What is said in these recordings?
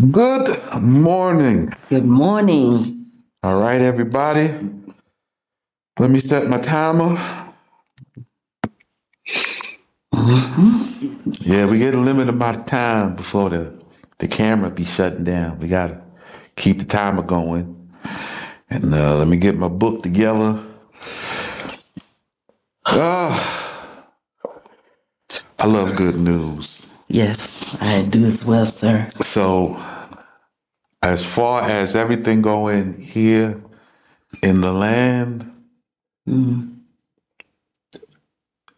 Good morning. Good morning. All right, everybody. Let me set my timer. Yeah, we get a limited amount of time before the, the camera be shutting down. We gotta keep the timer going. And uh, let me get my book together. Ah, I love good news. Yes, I do as well, sir. So, as far as everything going here in the land, Mm,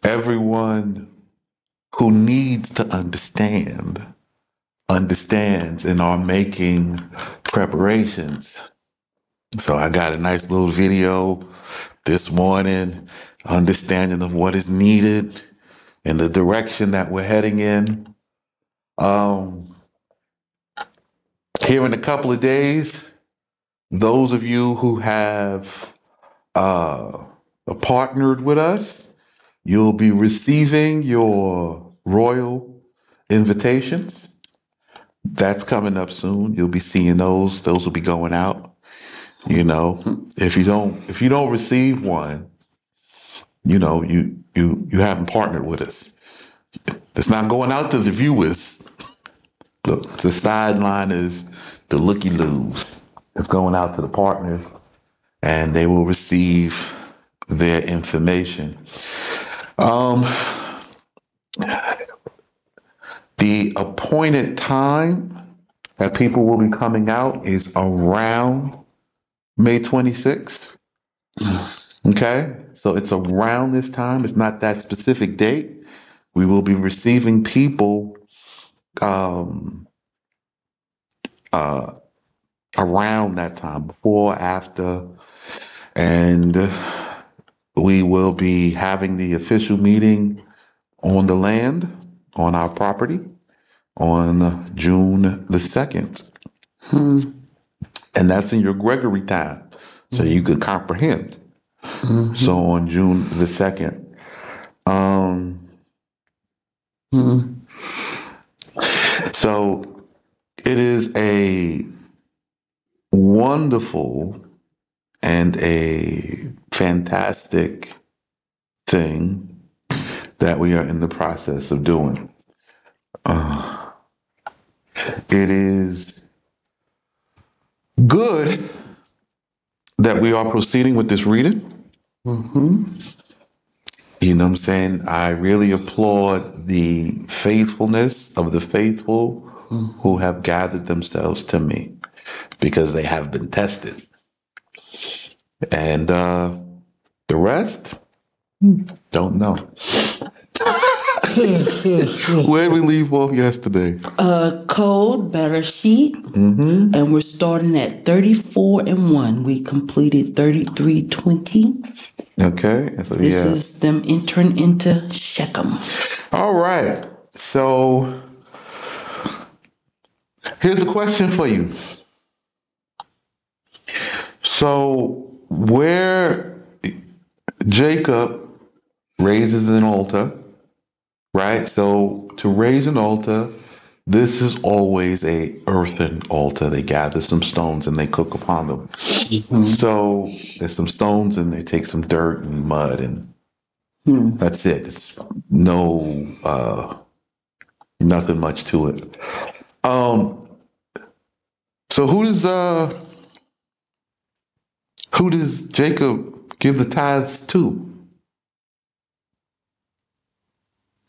everyone who needs to understand understands and are making preparations. So I got a nice little video this morning, understanding of what is needed and the direction that we're heading in. Um, here in a couple of days, those of you who have uh, partnered with us, you'll be receiving your royal invitations. That's coming up soon. You'll be seeing those. Those will be going out. You know, if you don't if you don't receive one, you know, you you you haven't partnered with us. It's not going out to the viewers. The sideline is the looky loos. It's going out to the partners and they will receive their information. Um the appointed time that people will be coming out is around May 26th. Okay. So it's around this time. It's not that specific date. We will be receiving people um, uh, around that time, before, after, and we will be having the official meeting on the land, on our property, on June the 2nd. hmm, And that's in your Gregory time, so you could comprehend. mhm, So on June the 2nd. Um, mhm. So it is a wonderful and a fantastic thing that we are in the process of doing. Uh, it is good that we are proceeding with this reading. Mhm. You know what I'm saying? I really applaud the faithfulness of the faithful who have gathered themselves to me because they have been tested. And uh, the rest, don't know. Where did we leave off yesterday? Uh, code better sheet, hmm and we're starting at 34 and 1. We completed 3320. Okay. So, This yeah. is them entering into Shechem. All right. So here's a question for you. So where Jacob raises an altar, right? So to raise an altar, this is always a earthen altar. They gather some stones and they cook upon them. Mhm. So there's some stones and they take some dirt and mud and Hmm. that's it. It's no uh nothing much to it. Um so who does uh who does Jacob give the tithes to?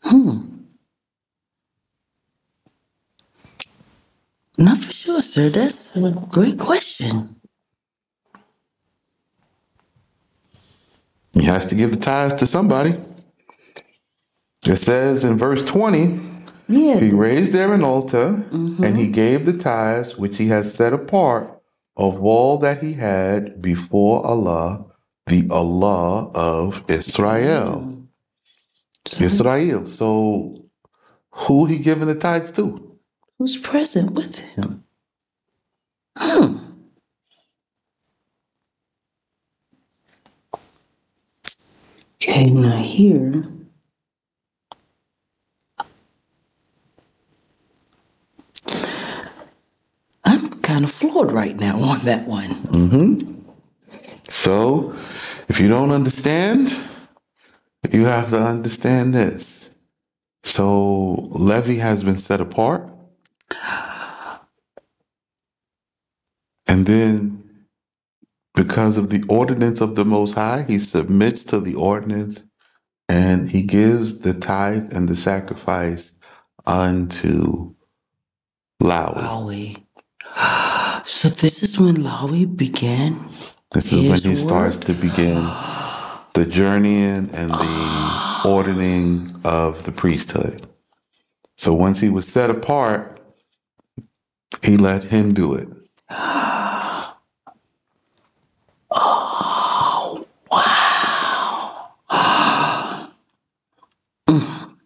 Hmm. Not for sure, sir. That's a great question. He has to give the tithes to somebody. It says in verse 20, Yeah. he raised there an altar Mhm. and he gave the tithes which he has set apart of all that he had before Allah, the Allah of Israel. So Israel. So who he giving the tithes to? Who's present with him? Hmm. Okay, now here. I'm kind of floored right now on that one. So, if you don't understand, you have to understand this. So, Levi has been set apart. And then, because of the ordinance of the Most High, he submits to the ordinance and he gives the tithe and the sacrifice unto Lawi. Lowy. So this is when Lowy began. This is when His he starts work. to begin the journeying and the ordering of the priesthood. So once he was set apart, he let him do it. Oh, wow.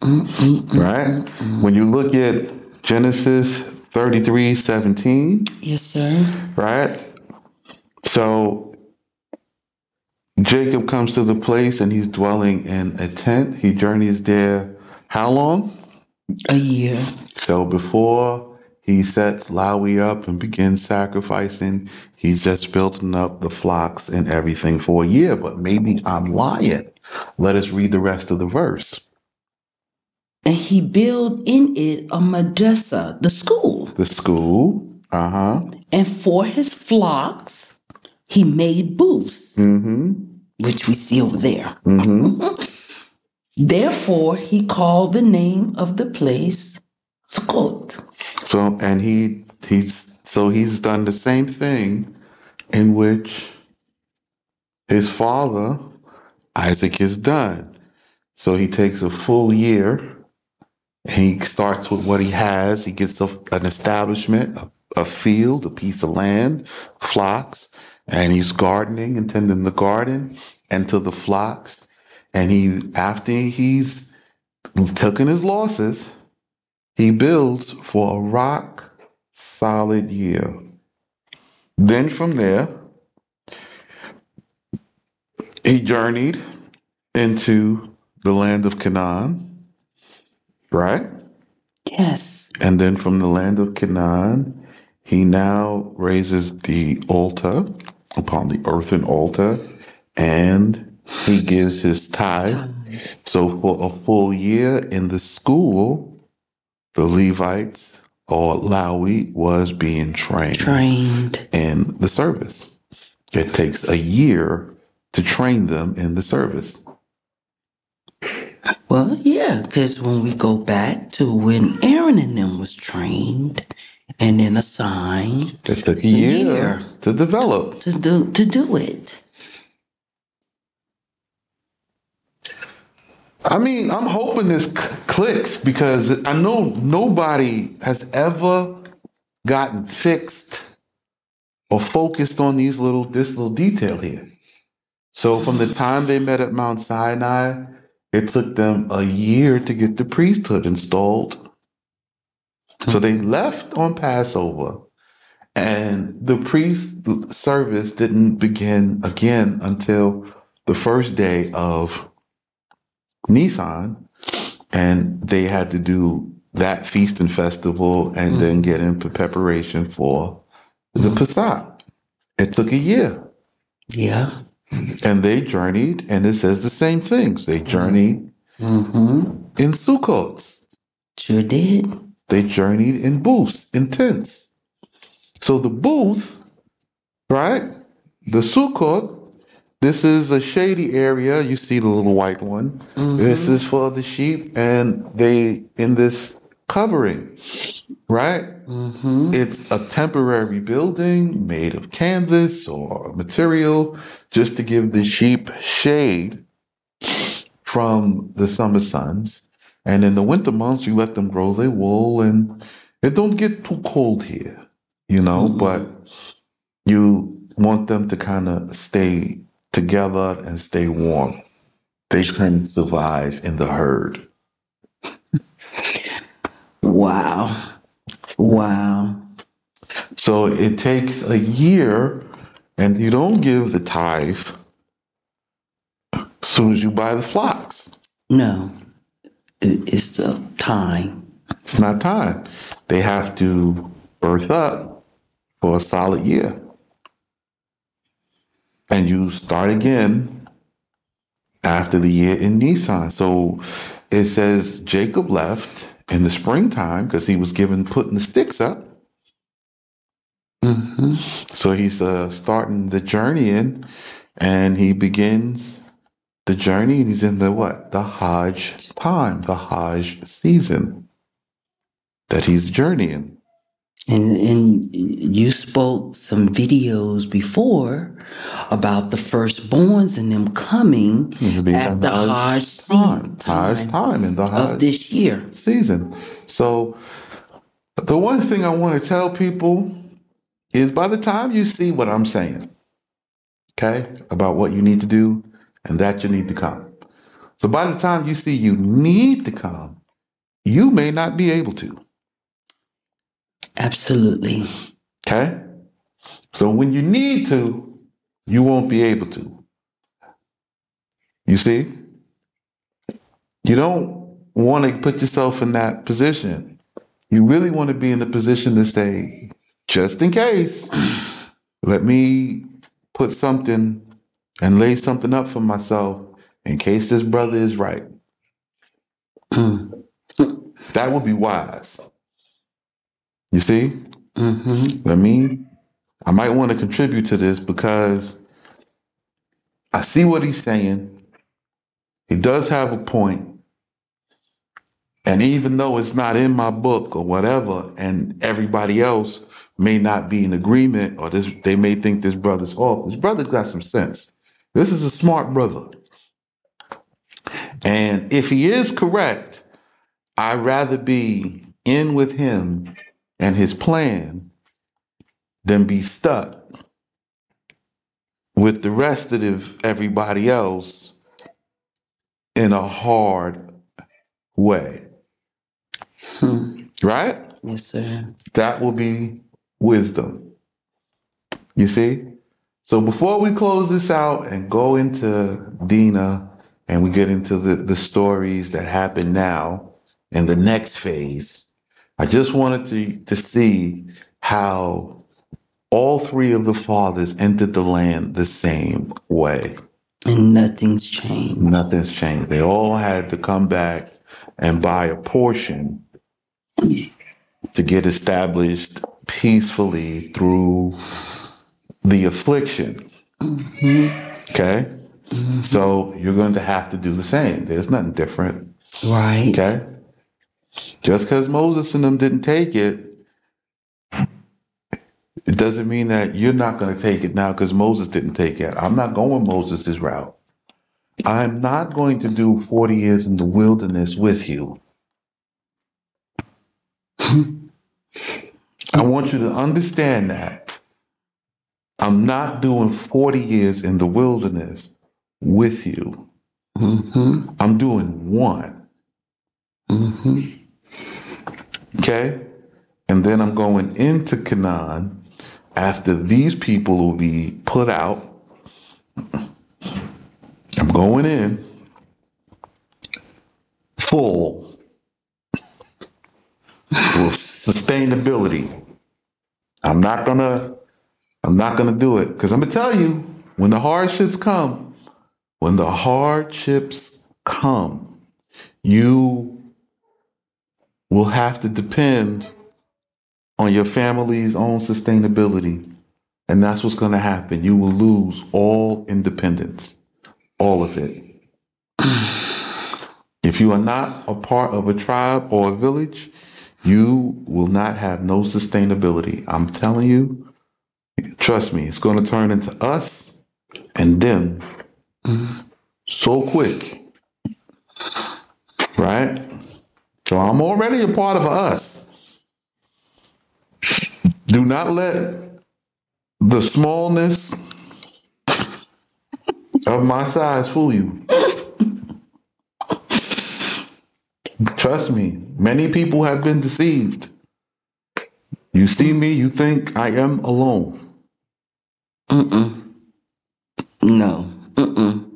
Right? When you look at Genesis 33 17, Yes, sir. right? So Jacob comes to the place and he's dwelling in a tent. He journeys there how long? A year. So before he sets Lowy up and begins sacrificing, he's just building up the flocks and everything for a year. But maybe I'm lying. Let us read the rest of the verse. And he built in it a Madrasa, the school. The school. Uh huh. And for his flocks, he made booths, Mm-hmm. which we see over there. Mm-hmm. Therefore, he called the name of the place Sukkot. So and he he's so he's done the same thing in which his father Isaac has done. So he takes a full year and he starts with what he has. He gets a, an establishment, a, a field, a piece of land, flocks, and he's gardening and tending the garden and to the flocks. And he after he's taken his losses, he builds for a rock solid year. Then from there, he journeyed into the land of Canaan, right? Yes. And then from the land of Canaan, he now raises the altar upon the earthen altar and he gives his tithe. So for a full year in the school, the Levites or Lawi was being trained Trained. in the service. It takes a year to train them in the service. Well, yeah, because when we go back to when Aaron and them was trained and then assigned It took a year, year. to develop. to do to do it. I mean, I'm hoping this clicks because I know nobody has ever gotten fixed or focused on these little this little detail here. So from the time they met at Mount Sinai, it took them a year to get the priesthood installed. So they left on Passover, and the priest service didn't begin again until the first day of Nisan, and they had to do that feast and festival and mm. then get in preparation for the mm. Passat. It took a year. Yeah. And they journeyed, and it says the same things. They mm. journeyed Mm-hmm. in Sukkot. Sure did. They journeyed in booths, in tents. So the booth, right? The Sukkot, this is a shady area. You see the little white one. This is for the sheep, and they in this covering, right? Mm-hmm. It's a temporary building made of canvas or material just to give the sheep shade from the summer suns. And in the winter months, you let them grow their wool and it don't get too cold here, you know, Mhm. but you want them to kind of stay together and stay warm. They can survive in the herd. Wow. Wow. So it takes a year, and you don't give the tithe as soon as you buy the flocks. No. It's the time. It's not time. They have to birth up for a solid year. And you start again after the year in Nisan. So it says Jacob left in the springtime because he was given putting the sticks up. hmm So he's uh, starting the journey in, and he begins the journey. And he's in the what? The Hajj time, the Hajj season that he's journeying. And and you spoke some videos before about the firstborns and them coming at the Hajj time, season Hajj time time in the of Hajj this year. season. So the one thing I want to tell people is by the time you see what I'm saying, okay, about what you need to do and that you need to come. So by the time you see you need to come, you may not be able to. Absolutely. Okay? So when you need to, you won't be able to. You see? You don't want to put yourself in that position. You really want to be in the position to say, just in case, let me put something and lay something up for myself in case this brother is right. Mm. That would be wise. You see? hmm I mean, I might want to contribute to this because I see what he's saying. He does have a point. And even though it's not in my book or whatever, and everybody else may not be in agreement or this they may think this brother's off, this brother's got some sense. This is a smart brother. And if he is correct, I'd rather be in with him and his plan than be stuck with the rest of everybody else in a hard way. Hmm. Right? Yes, sir. That will be wisdom. You see? So before we close this out and go into Dina and we get into the, the stories that happen now in the next phase, I just wanted to, to see how all three of the fathers entered the land the same way. And nothing's changed. Nothing's changed. They all had to come back and buy a portion to get established peacefully through the affliction. Mm-hmm. Okay? Mm-hmm. So you're going to have to do the same. There's nothing different. Right. Okay? Just because Moses and them didn't take it, it doesn't mean that you're not going to take it now because Moses didn't take it. I'm not going Moses' route. I'm not going to do 40 years in the wilderness with you. I want you to understand that. I'm not doing 40 years in the wilderness with you. hmm I'm doing one. hmm Okay? And then I'm going into Canaan after these people will be put out. I'm going in full with sustainability. I'm not gonna I'm not gonna do it because I'm gonna tell you when the hardships come, when the hardships come, you will have to depend on your family's own sustainability. And that's what's going to happen. You will lose all independence, all of it. if you are not a part of a tribe or a village, you will not have no sustainability. I'm telling you, trust me, it's going to turn into us and them mm-hmm. so quick. Right? So I'm already a part of us. Do not let the smallness of my size fool you. Trust me, many people have been deceived. You see me, you think I am alone. Mm-mm. No. Mm-mm.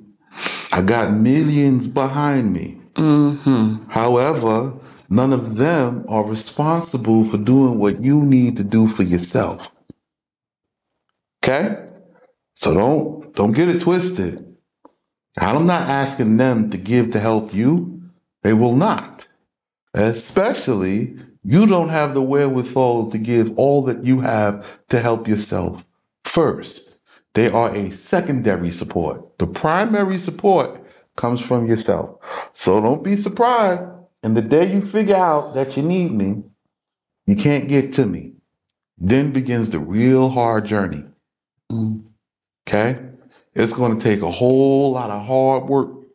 I got millions behind me. Mm-hmm. However, none of them are responsible for doing what you need to do for yourself. Okay? So don't don't get it twisted. I'm not asking them to give to help you. They will not. Especially you don't have the wherewithal to give all that you have to help yourself first. They are a secondary support. The primary support comes from yourself. So don't be surprised. And the day you figure out that you need me, you can't get to me. Then begins the real hard journey. Okay? It's going to take a whole lot of hard work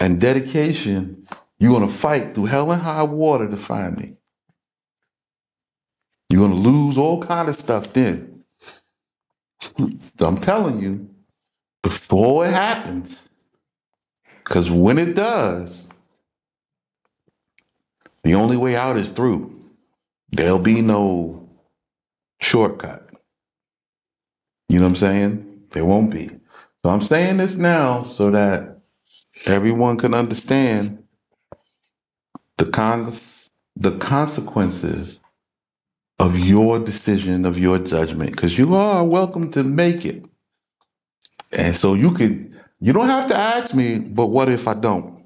and dedication. You're going to fight through hell and high water to find me. You're going to lose all kind of stuff then. So I'm telling you, before it happens, because when it does, the only way out is through. There'll be no shortcut. You know what I'm saying? There won't be. So I'm saying this now so that everyone can understand the con- the consequences of your decision, of your judgment, because you are welcome to make it. And so you could, you don't have to ask me, but what if I don't?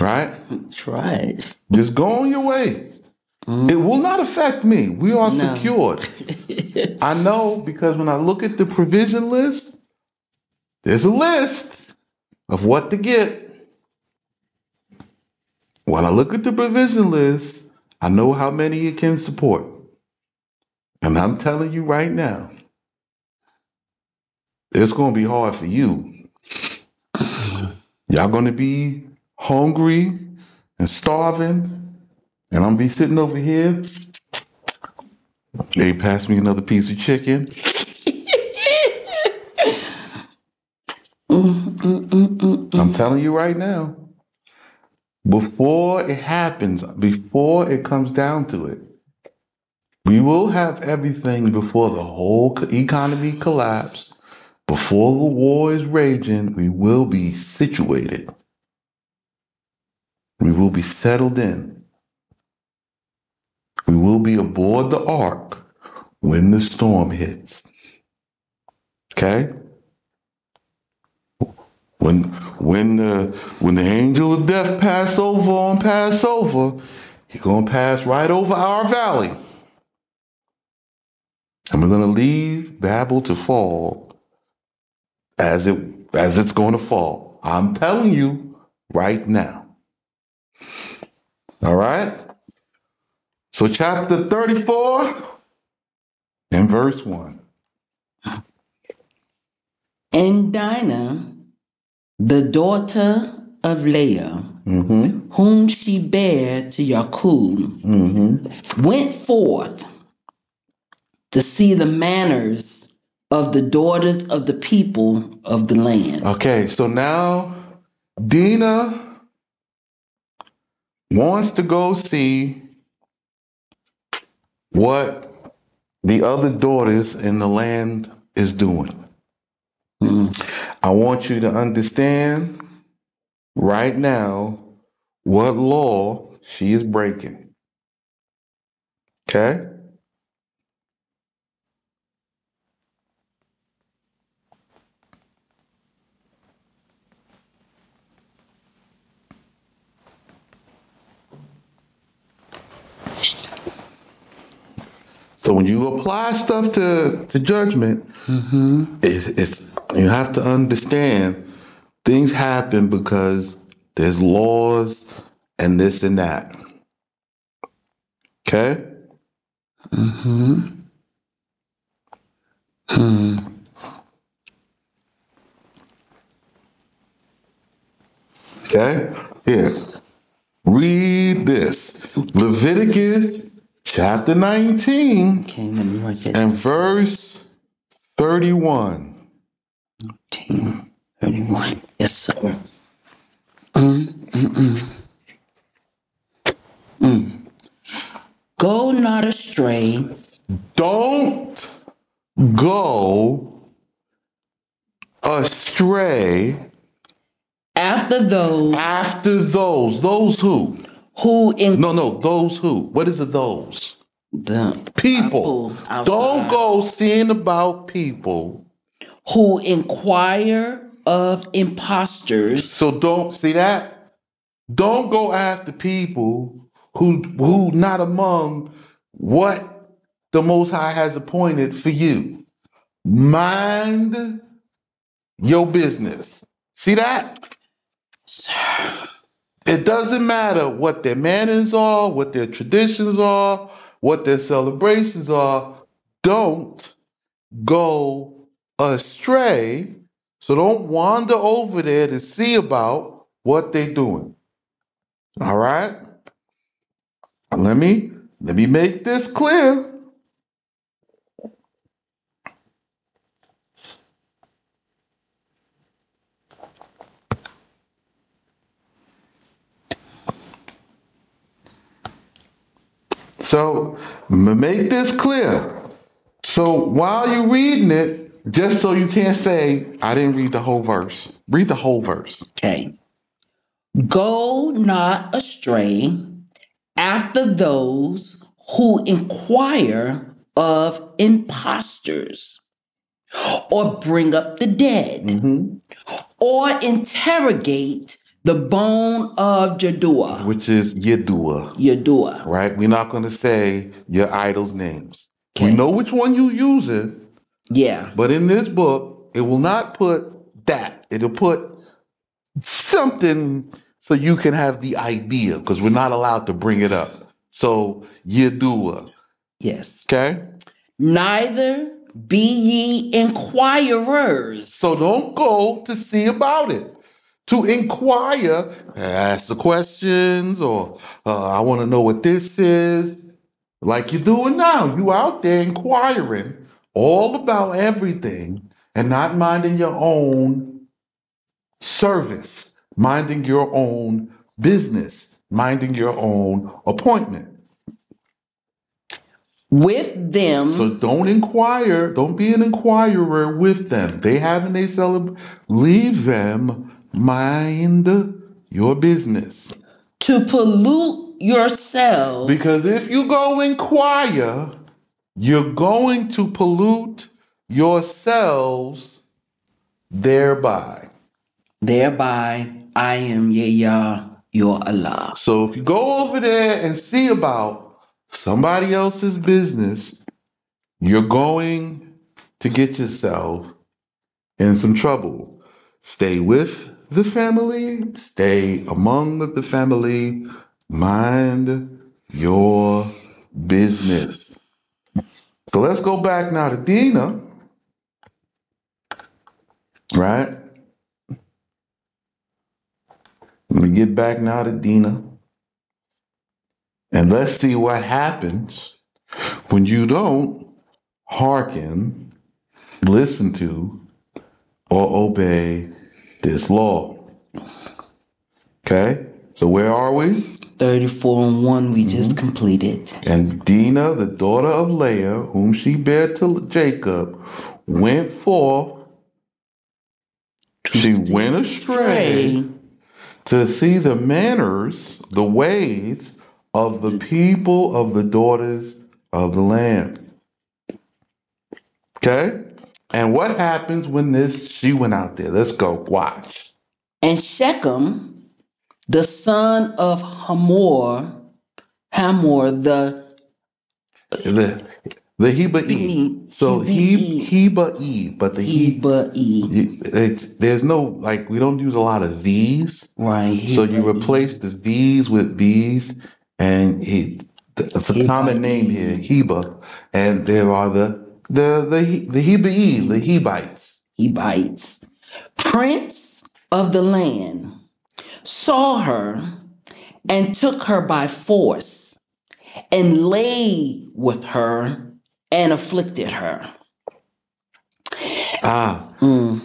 Right? Try it. Just go on your way. Mm. It will not affect me. We are No. secured. I know because when I look at the provision list, there's a list of what to get. When I look at the provision list, I know how many it can support. And I'm telling you right now, it's going to be hard for you. Y'all going to be hungry and starving, and I'm be sitting over here. They pass me another piece of chicken. I'm telling you right now, before it happens, before it comes down to it, we will have everything before the whole economy collapse, before the war is raging, we will be situated. We will be settled in. We will be aboard the ark when the storm hits. Okay? When when the when the angel of death pass over on Passover, he's gonna pass right over our valley. And we're gonna leave Babel to fall as it as it's gonna fall. I'm telling you right now. All right? So chapter 34 and verse 1. And Dinah, the daughter of Leah, Mm-hmm. whom she bare to Yakub, Mm-hmm. went forth to see the manners of the daughters of the people of the land. Okay, so now Dina wants to go see what the other daughters in the land is doing. Mm. I want you to understand right now what law she is breaking. Okay? So when you apply stuff to, to judgment, Mm-hmm. it's, it's you have to understand things happen because there's laws and this and that. Okay? Mm-hmm. Hmm. Okay? Here. Read this. Leviticus chapter 19 Okay, let me write that. and verse 31. 10, 31. Yes, sir. Mm, mm, mm. Mm. Go not astray Don't go astray after those after those. Those who? Who in No, no, those who. What is it, those? the People. Don't go seeing about people. who inquire of impostors So don't see that. Don't go after people who who not among what the Most High has appointed for you. Mind your business. See that? It doesn't matter what their manners are, what their traditions are, what their celebrations are. Don't go astray. So don't wander over there to see about what they're doing. All right? Let me let me make this clear. So make this clear. So while you're reading it, just so you can't say, I didn't read the whole verse. Read the whole verse. okay. Go not astray after those who inquire of impostors, or bring up the dead, Mhm. or interrogate the bone of Jadua. Which is Yedua, Yadua. right? We're not going to say your idol's names. We know which one you use it. Yeah. but in this book, it will not put that. It'll put something so you can have the idea because we're not allowed to bring it up. So Yedua, Yes. okay? Neither be ye inquirers. So don't go to see about it. To inquire, ask the questions, or uh, I want to know what this is. Like you're doing now. You out there inquiring all about everything and not minding your own service, minding your own business, minding your own appointment. with them So don't inquire. Don't be an inquirer with them. They having a celeb. Leave them. Mind your business. to pollute yourselves Because if you go inquire, you're going to pollute yourselves thereby. thereby I am Yah your Allah. So if you go over there and see about somebody else's business, you're going to get yourself in some trouble. Stay with the family, stay among the family, mind your business. So let's go back now to Dina. Right? Let me get back now to Dina. And let's see what happens when you don't hearken, listen to, or obey this law. Okay? So where are we? 34 and 1 we just mm-hmm. completed. And Dinah, the daughter of Leah, whom she bare to Jacob, went forth. She went astray to see the manners, the ways of the mm. people of the daughters of the land. Okay? And what happens when this she went out there? Let's go watch. And Shechem, the son of Hamor, Hamor, the The the Heba E. So he Heba E, but the he Heba E. there's no like we don't use a lot of V's. Right. So you replace the V's with B's, and he, it's a common name here, Heba, and there are the the the the Heba E, the Hebites. he bites. Prince of the land saw her and took her by force and lay with her and afflicted her. Ah, Mm.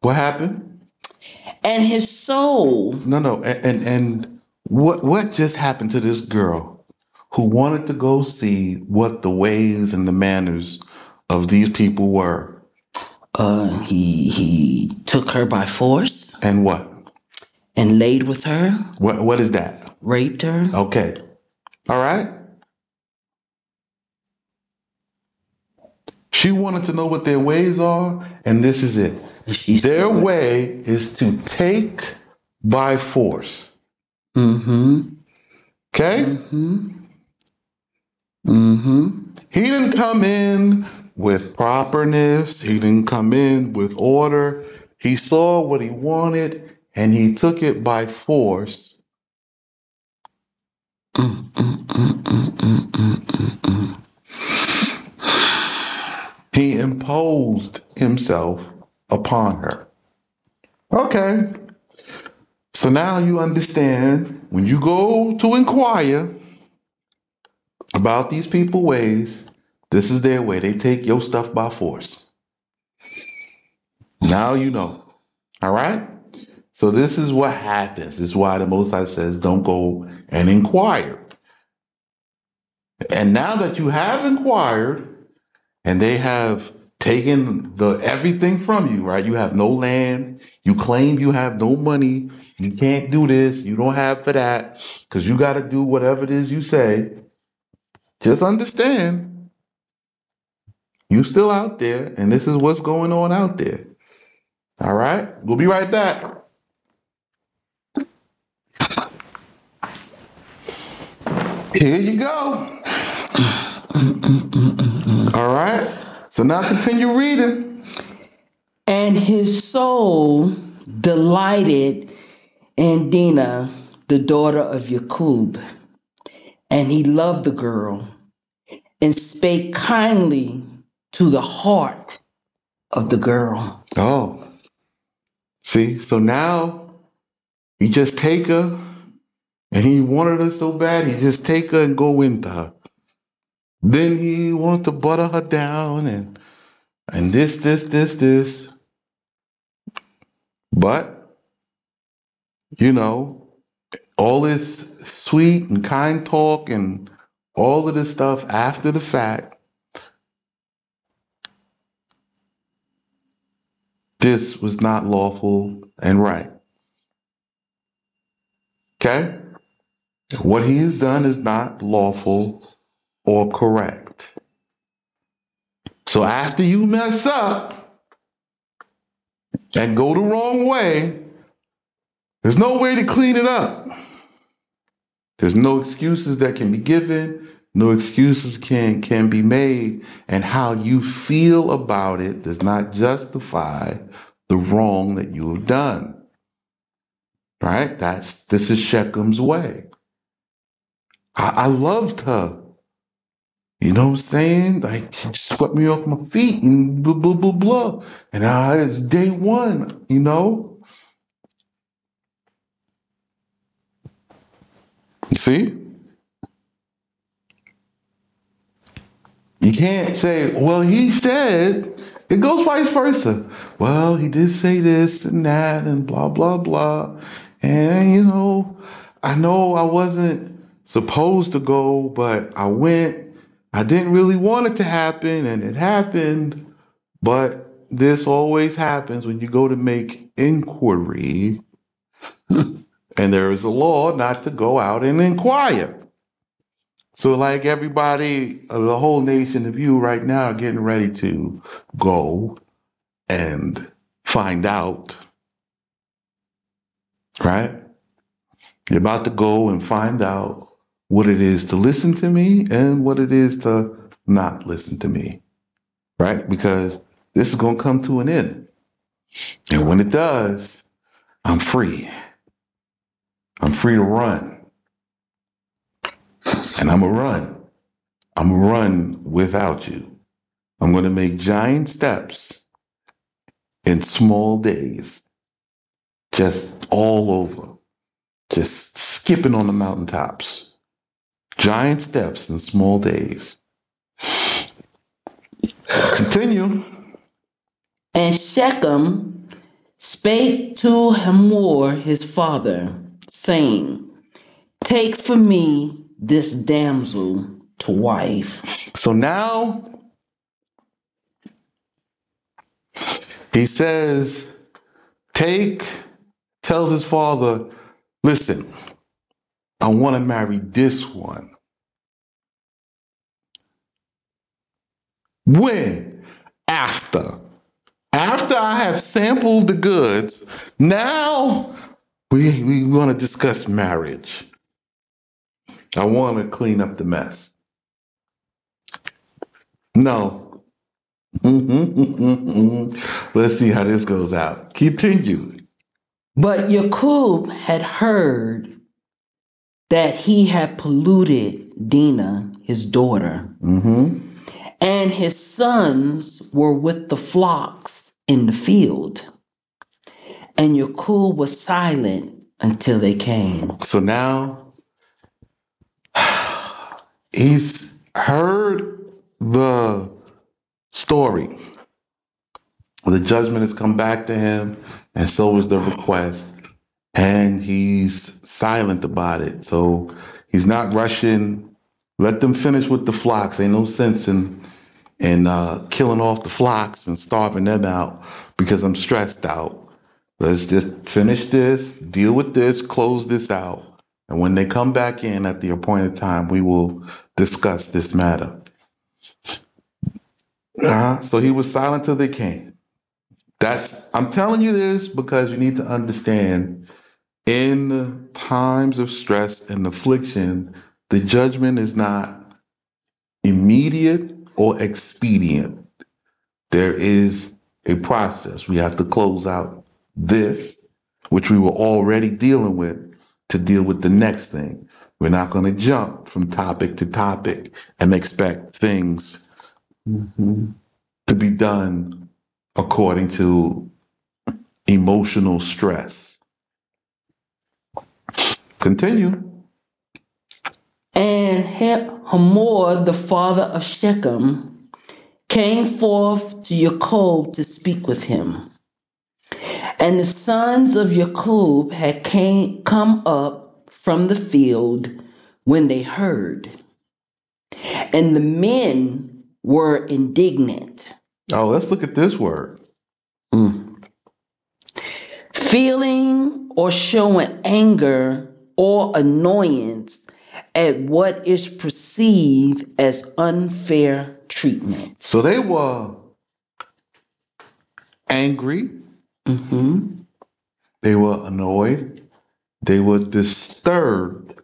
what happened? And his soul No, no, and, and and what what just happened to this girl who wanted to go see what the ways and the manners of these people were, uh he he took her by force and what? and laid with her, What what is that? raped her. Okay, all right. She wanted to know what their ways are, and this is it. And she Their way is to take by force. mm-hmm, Okay? mm-hmm, mm-hmm. He didn't come in with properness, he didn't come in with order. He saw what he wanted and he took it by force. He imposed himself upon her. Okay. So now you understand when you go to inquire about these people ways, this is their way. They take your stuff by force. Now you know. All right? So this is what happens. This is why the Most High says, don't go and inquire. And now that you have inquired and they have taken the everything from you, right? You have no land. You claim you have no money. You can't do this. You don't have for that because you got to do whatever it is you say. Just understand you still out there and this is what's going on out there. All right? We'll be right back. Here you go. All right. So now continue reading. And his soul delighted in Dinah, the daughter of Yakub, and he loved the girl and spake kindly to the heart of the girl. Oh. See, so now he just take her and he wanted her so bad, he just take her and go into her. Then he wanted to butter her down and and this, this, this, this. But, you know, all this sweet and kind talk and all of this stuff after the fact, this was not lawful and right. Okay? What he has done is not lawful or correct. So after you mess up and go the wrong way, there's no way to clean it up. There's no excuses that can be given, no excuses can can be made, and how you feel about it does not justify the wrong that you have done. Right? That's this is Shechem's way. I, I loved her. You know what I'm saying? Like she swept me off my feet and blah blah blah blah. And I it's day one, you know? See? You can't say, well, he said it goes vice versa. Well, he did say this and that and blah blah blah. And you know, I know I wasn't supposed to go, but I went. I didn't really want it to happen, and it happened. But this always happens when you go to make inquiry, and there is a law not to go out and inquire. So, like everybody, uh, the whole nation of you right now are getting ready to go and find out, right? You're about to go and find out what it is to listen to me and what it is to not listen to me, right? Because this is going to come to an end. And when it does, I'm free. I'm free to run. And I'm going to run. I'm going to run without you. I'm going to make giant steps in small days, just all over, just skipping on the mountaintops. Giant steps in small days. Continue. And Shechem spake to Hamor his father, saying, Take for me this damsel to wife. So now he says, take, tells his father, listen, I want to marry this one. When? after. After I have sampled the goods, now we, we want to discuss marriage. I want to clean up the mess. No. Let's see how this goes out. Continue. But Yakub had heard that he had polluted Dina, his daughter, hmm and his sons were with the flocks in the field. And Yakub was silent until they came. So now he's heard the story. The judgment has come back to him, and so is the request. And he's silent about it. So he's not rushing. Let them finish with the flocks. Ain't no sense in in uh, killing off the flocks and starving them out because I'm stressed out. Let's just finish this, deal with this, close this out. And when they come back in at the appointed time, we will discuss this matter. Uh, so he was silent till they came. That's I'm telling you this because you need to understand in the times of stress and affliction, the judgment is not immediate or expedient. There is a process. We have to close out this, which we were already dealing with, to deal with the next thing. We're not going to jump from topic to topic and expect things to be done according to emotional stress. Continue. And Hamor, the father of Shechem, came forth to Jacob to speak with him. And the sons of Jacob had came, come up from the field when they heard. And the men were indignant, Oh, let's look at this word. Mm. feeling or showing anger or annoyance at what is perceived as unfair treatment. So they were angry, Mhm. they were annoyed, they were disturbed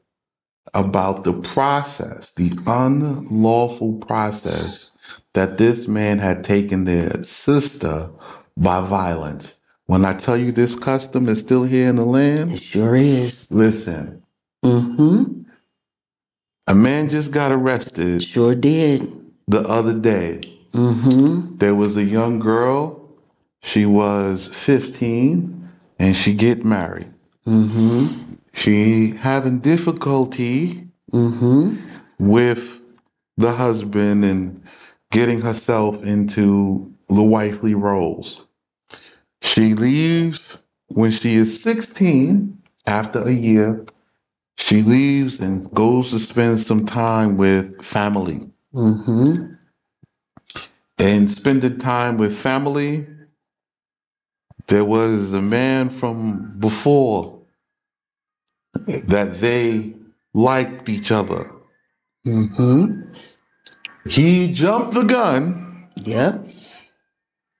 about the process, the unlawful process that this man had taken their sister by violence. When I tell you this custom is still here in the land, It sure is. listen, Mm-hmm. a man just got arrested Sure did. the other day. Mm-hmm. There was a young girl, she was 15, and she get married. Mm-hmm. She having difficulty Mm-hmm. with the husband and getting herself into the wifely roles. She leaves when she is 16, after a year, she leaves and goes to spend some time with family. Mm-hmm. And spending time with family, there was a man from before that they liked each other. Mm-hmm. He jumped the gun, Yep.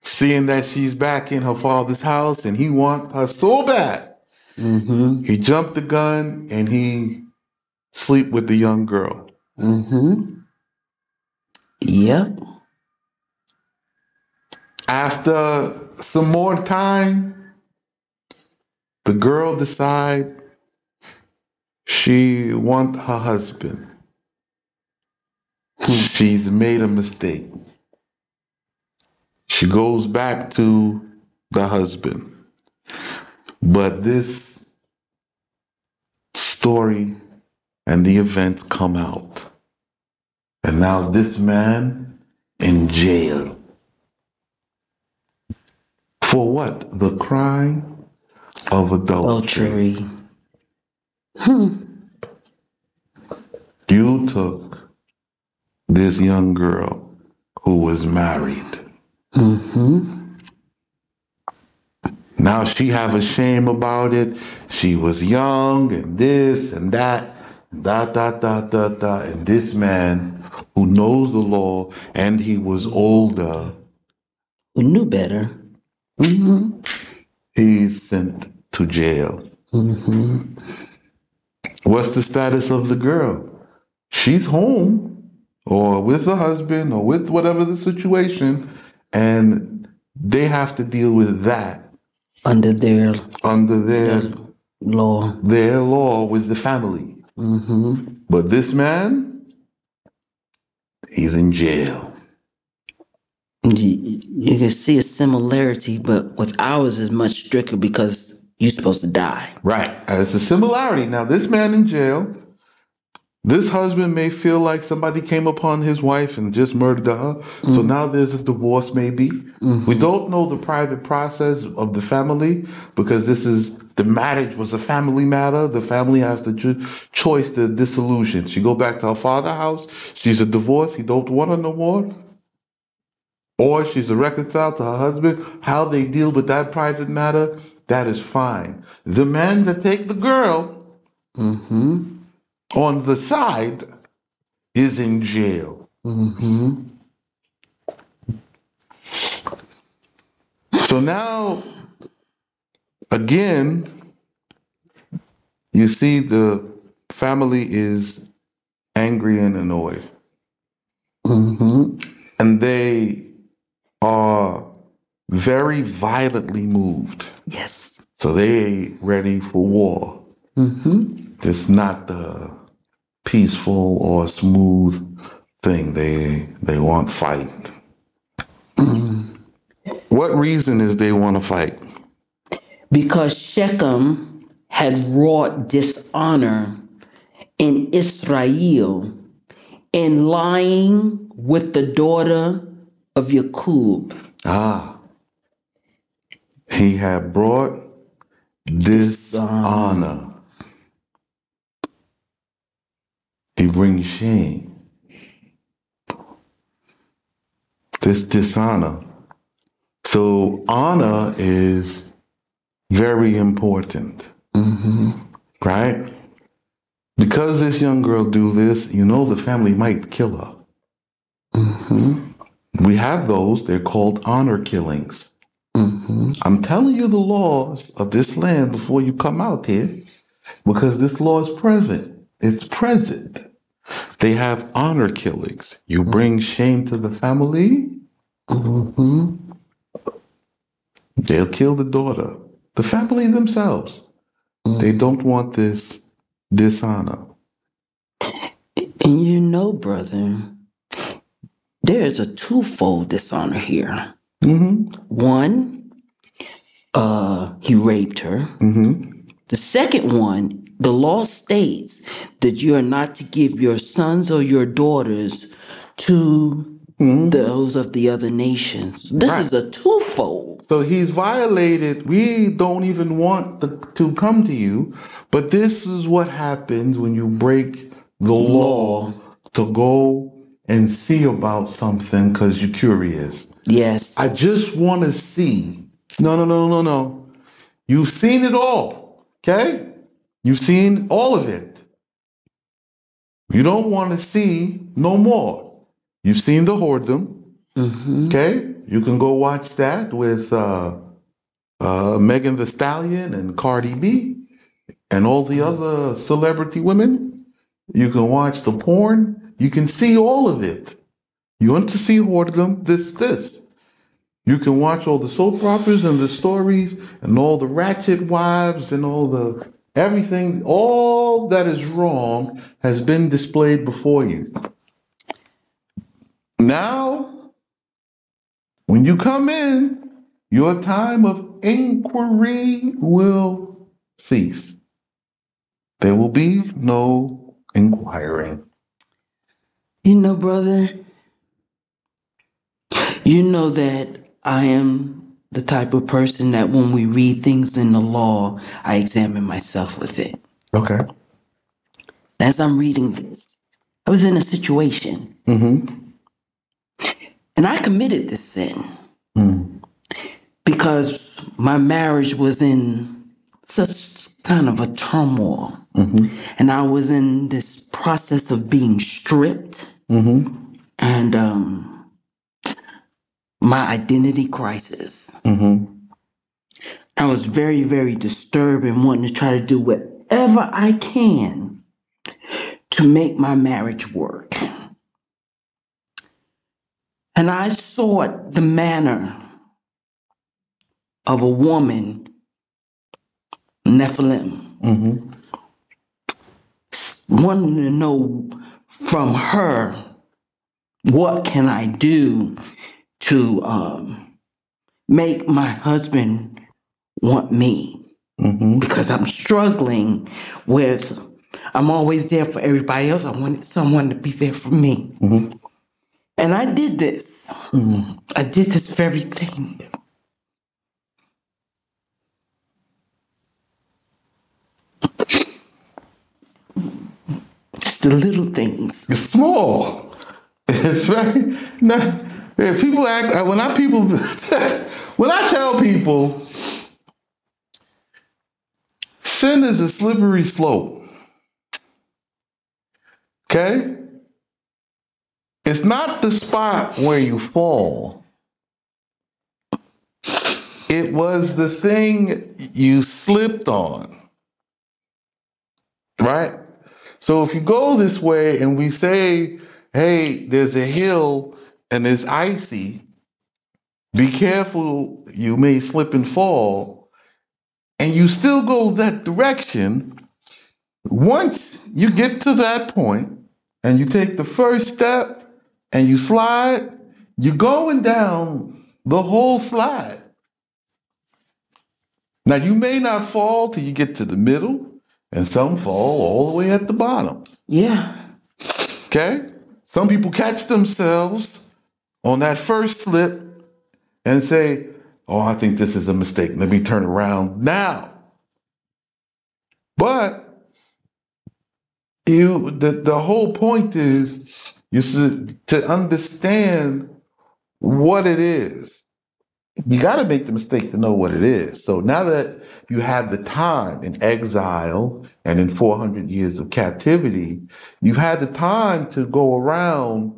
seeing that she's back in her father's house and he want her so bad. Mm-hmm. He jumped the gun and he sleep with the young girl. Mm-hmm. Yep. After some more time, the girl decide she want her husband. Hmm. She's made a mistake. She goes back to the husband. But this story and the events come out. And now this man in jail. For what? The crime of adultery. Adultery. Hmm. You took this young girl who was married. Mm-hmm. Now she have a shame about it. She was young and this and that, da da da da da. And this man who knows the law and he was older who knew better. Mm-hmm. He's sent to jail. Mm-hmm. What's the status of the girl? She's home or with her husband or with whatever the situation, and they have to deal with that Under their, under their their law. their law with the family. Mm-hmm. But this man, he's in jail. You, you can see a similarity, but with ours is much stricter because you're supposed to die. Right. It's a similarity. Now, this man in jail, this husband may feel like somebody came upon his wife and just murdered her. So mm-hmm. now there's a divorce, maybe. We mm-hmm. don't know the private process of the family because this is the marriage was a family matter. The family has the cho- choice the dissolution. She go back to her father's house. She's a divorce. He don't want her no more. Or she's a reconciled to her husband. How they deal with that private matter, that is fine. The man that take the girl Mm-hmm. on the side is in jail. Mm-hmm. So now, again, you see the family is angry and annoyed, Mm-hmm. and they are very violently moved. Yes. So they ready for war. Mm-hmm. It's not the peaceful or smooth thing. They they want fight. What reason is they want to fight? Because Shechem had wrought dishonor in Israel in lying with the daughter of Yakub. Ah, he had brought dishonor. He brings shame. This dishonor. So honor is very important, Mm-hmm. right? Because this young girl do this, you know the family might kill her. Mm-hmm. We have those. They're called honor killings. Mm-hmm. I'm telling you the laws of this land before you come out here, because this law is present. It's present. They have honor killings. You bring shame to the family, Mm-hmm. they'll kill the daughter, the family themselves. They don't want this dishonor. And you know, brother, there is a twofold dishonor here. hmm One, uh, he raped her. hmm The second one, the law states that you are not to give your sons or your daughters to hmm those of the other nations. This Right. is a twofold. So he's violated. We don't even want the, to come to you, but this is what happens when you break the law to go and see about something because you're curious. Yes. I just want to see. No, no, no, no, no. You've seen it all, okay? You've seen all of it. You don't want to see no more. You've seen the whoredom. hmm Okay, you can go watch that with uh, uh, Megan Thee Stallion and Cardi B and all the other celebrity women. You can watch the porn. You can see all of it. You want to see whoredom? This, this. You can watch all the soap operas and the stories and all the ratchet wives and all the everything. All that is wrong has been displayed before you. Now, when you come in, your time of inquiry will cease. There will be no inquiring. You know, brother, you know that I am the type of person that when we read things in the law, I examine myself with it. Okay. As I'm reading this, I was in a situation Mm-hmm. and I committed this sin Mm. because my marriage was in such kind of a turmoil. Mm-hmm. And I was in this process of being stripped Mm-hmm. and um my identity crisis. Mm-hmm. I was very, very disturbed and wanting to try to do whatever I can to make my marriage work. And I sought the manner of a woman, Nephilim, Mm-hmm. wanting to know from her what can I do to um, make my husband want me Mm-hmm. because I'm struggling with. I'm always there for everybody else. I wanted someone to be there for me. Mm-hmm. And I did this. Mm-hmm. I did this very thing. The little things. It's small. It's very yeah, People act uh, when I people when I tell people sin is a slippery slope. Okay, it's not the spot where you fall. It was the thing you slipped on. Right? So if you go this way and we say, hey, there's a hill and it's icy, be careful, you may slip and fall, and you still go that direction, once you get to that point and you take the first step and you slide, you're going down the whole slide. Now, you may not fall till you get to the middle, and some fall all the way at the bottom. Yeah. Okay? Some people catch themselves on that first slip and say, Oh, I think this is a mistake. Let me turn around now. But you the, the whole point is you should to understand what it is. You got to make the mistake to know what it is. So now that you had the time in exile and in 400 years of captivity, you've had the time to go around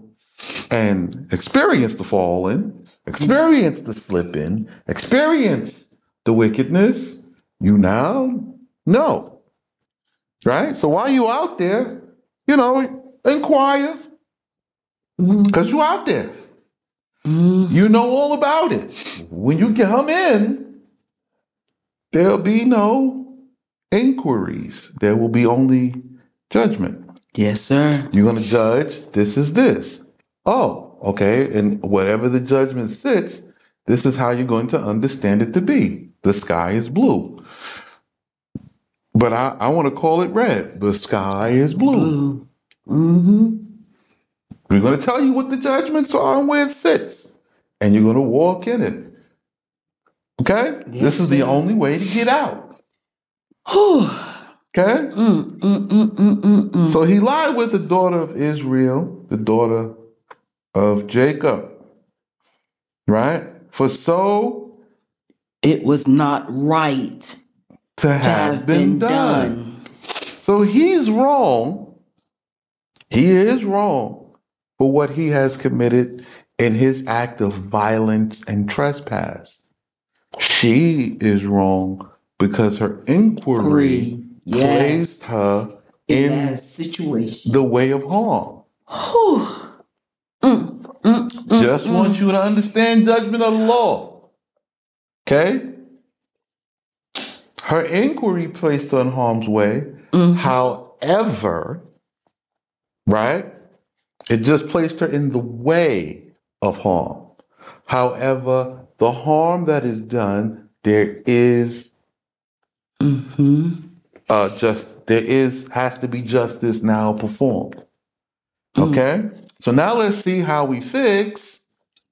and experience the falling, experience the slipping, experience the wickedness. You now know. Right? So while you out there, you know, inquire because you're out there. Mhm. You know all about it. When you come in, there'll be no inquiries. There will be only judgment. Yes, sir. You're going to judge, this is this. Oh, okay. And whatever the judgment sits, this is how you're going to understand it to be. The sky is blue. But I, I want to call it red. The sky is blue. Mm-hmm. We're going to tell you what the judgments are and where it sits. And you're going to walk in it. Okay? Yes, this is the only way to get out. Okay? Mm, mm, mm, mm, mm, mm. So he lied with the daughter of Israel, the daughter of Jacob. Right? For so it was not right to to have been done. So he's wrong. He is wrong for what he has committed in his act of violence and trespass. She is wrong because her inquiry. Yes. placed her In in that situation. the way of harm. Whew. Mm, mm, mm, Just mm. want you to understand judgment of the law. Okay? Her inquiry placed her in harm's way. Mhm. However, right? It just placed her in the way of harm. However, the harm that is done, there is Mhm. uh just there is has to be justice now performed. Mm. Okay? So now let's see how we fix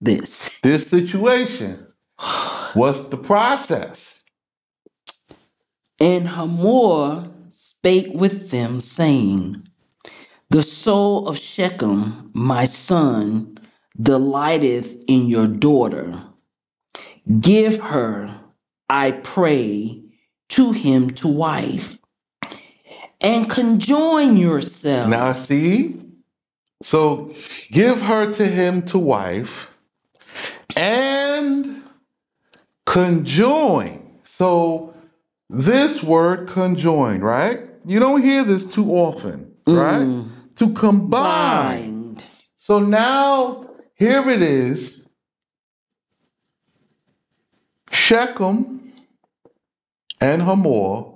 This. this situation. What's the process? And Hamor spake with them, saying, The soul of Shechem, my son, delighteth in your daughter. Give her, I pray, to him to wife, and conjoin yourself. Now see? So give her to him to wife and conjoin. So this word conjoin, right? You don't hear this too often, right? Mm. To combine. Bind. So now here it is. Shechem and Hamor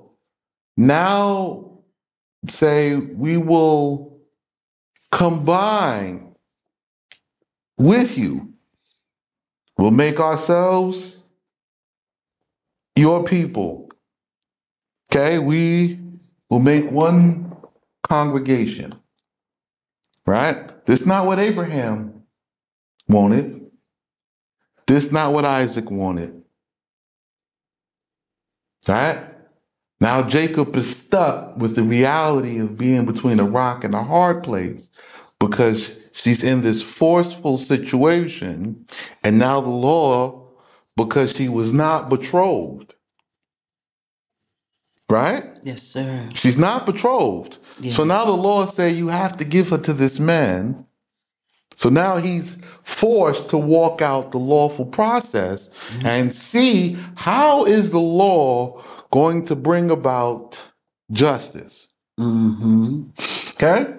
now say we will combine with you. We'll make ourselves your people. Okay, we will make one congregation. Right? This is not what Abraham wanted. This is not what Isaac wanted. Right? Now Jacob is stuck with the reality of being between a rock and a hard place because she's in this forceful situation, and now the law, because she was not betrothed. Right? Yes, sir. She's not betrothed. So now the law say you have to give her to this man. So now he's forced to walk out the lawful process mm-hmm. and see how is the law going to bring about justice. Mm-hmm. Okay?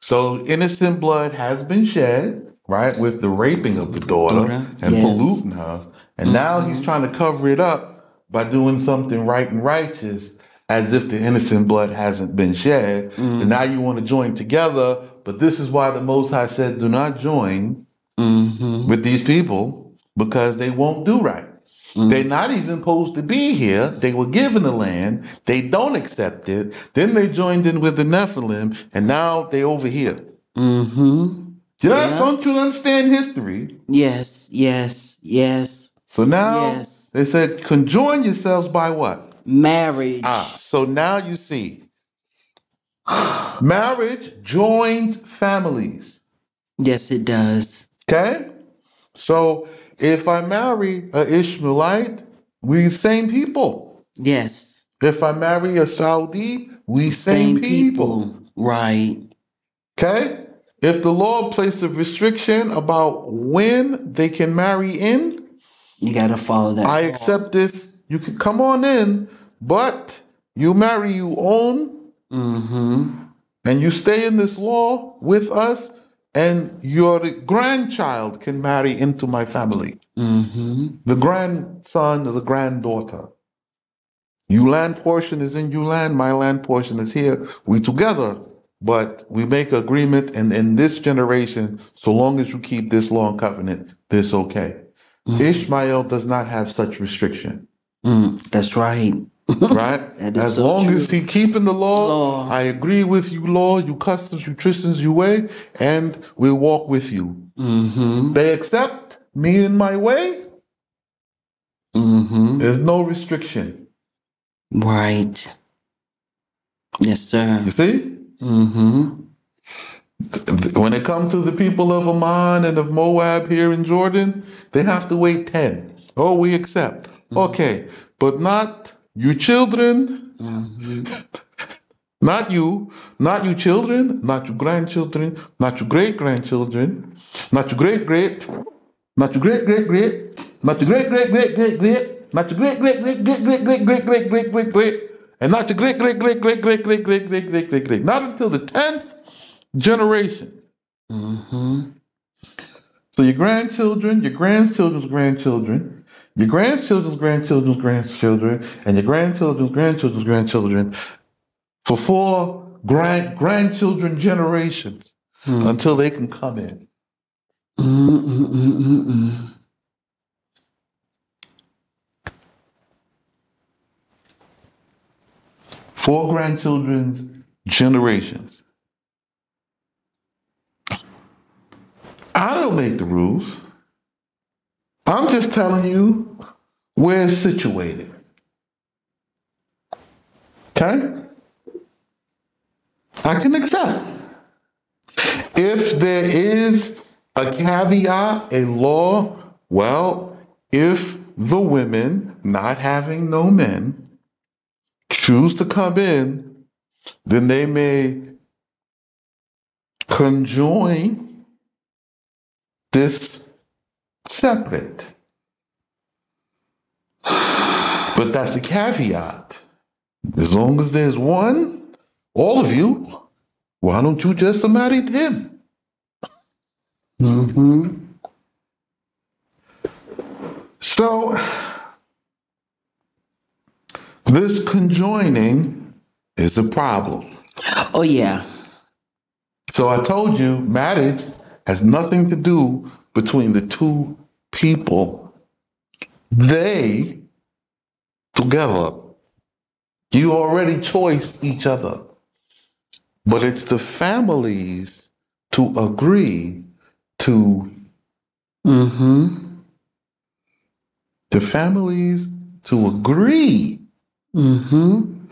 So innocent blood has been shed, right, with the raping of the daughter and yes. polluting her. And now he's mm-hmm. trying to cover it up by doing something right and righteous as if the innocent blood hasn't been shed. Mm. And now you want to join together. But this is why the Most High said, do not join Mm-hmm. with these people because they won't do right. They're not even supposed to be here. They were given the land. They don't accept it. Then they joined in with the Nephilim, and now they over here. Mm-hmm. Just Yeah. don't you understand history? Yes, yes, yes. So now Yes. they said, conjoin yourselves by what? Marriage. Ah, so now you see, marriage joins families. Yes, it does. Okay? So if I marry a Ishmaelite, we same people. Yes. If I marry a Saudi, we same, people. Right. Okay? If the law places a restriction about when they can marry in, You gotta follow that. I law. accept this. You can come on in, but you marry you own Mm-hmm. and you stay in this law with us, and your grandchild can marry into my family. Mm-hmm. The grandson or the granddaughter. You land portion is in you land, my land portion is here. We together, but we make agreement, and in this generation, so long as you keep this law and covenant, this okay. Ishmael does not have such restriction, Mm, that's right. right? As so long true. as he keeping the law, Law. I agree with you, law, you customs, you traditions, you way, and we walk with you. Mm-hmm. They accept me in my way. Mm-hmm. There's no restriction. Right. Yes, sir. You see? Mm-hmm. When it comes to the people of Ammon and of Moab here in Jordan, they have to wait 10. Oh, we accept. Okay, but not you children, Mm-hmm. not you, not you children, not your grandchildren, not your great grandchildren, not your great great, not your great great great, not your great great great great great, not your great great great great great great great great great great great, and not your great great great great great great great great great great great, not until the 10th generation. Mm-hmm. So your grandchildren, your grandchildren's grandchildren, your grandchildren's grandchildren's grandchildren, and your grandchildren's grandchildren's grandchildren for four grand grandchildren generations hmm. until they can come in. Mm-mm-mm-mm-mm. Four grandchildren's generations. I don't make the rules. I'm just telling you where it's situated. Okay? I can accept. If there is a caveat, a law, well, if the women not having no men choose to come in, then they may conjoin this separate. But that's the caveat. As long as there's one, all of you, why don't you just marry him? Mm-hmm. So, this conjoining is a problem. Oh yeah. So, I told you marriage has nothing to do between the two people. They together. You already choice each other. But it's the families to agree to Mm-hmm. the families to agree Mm-hmm.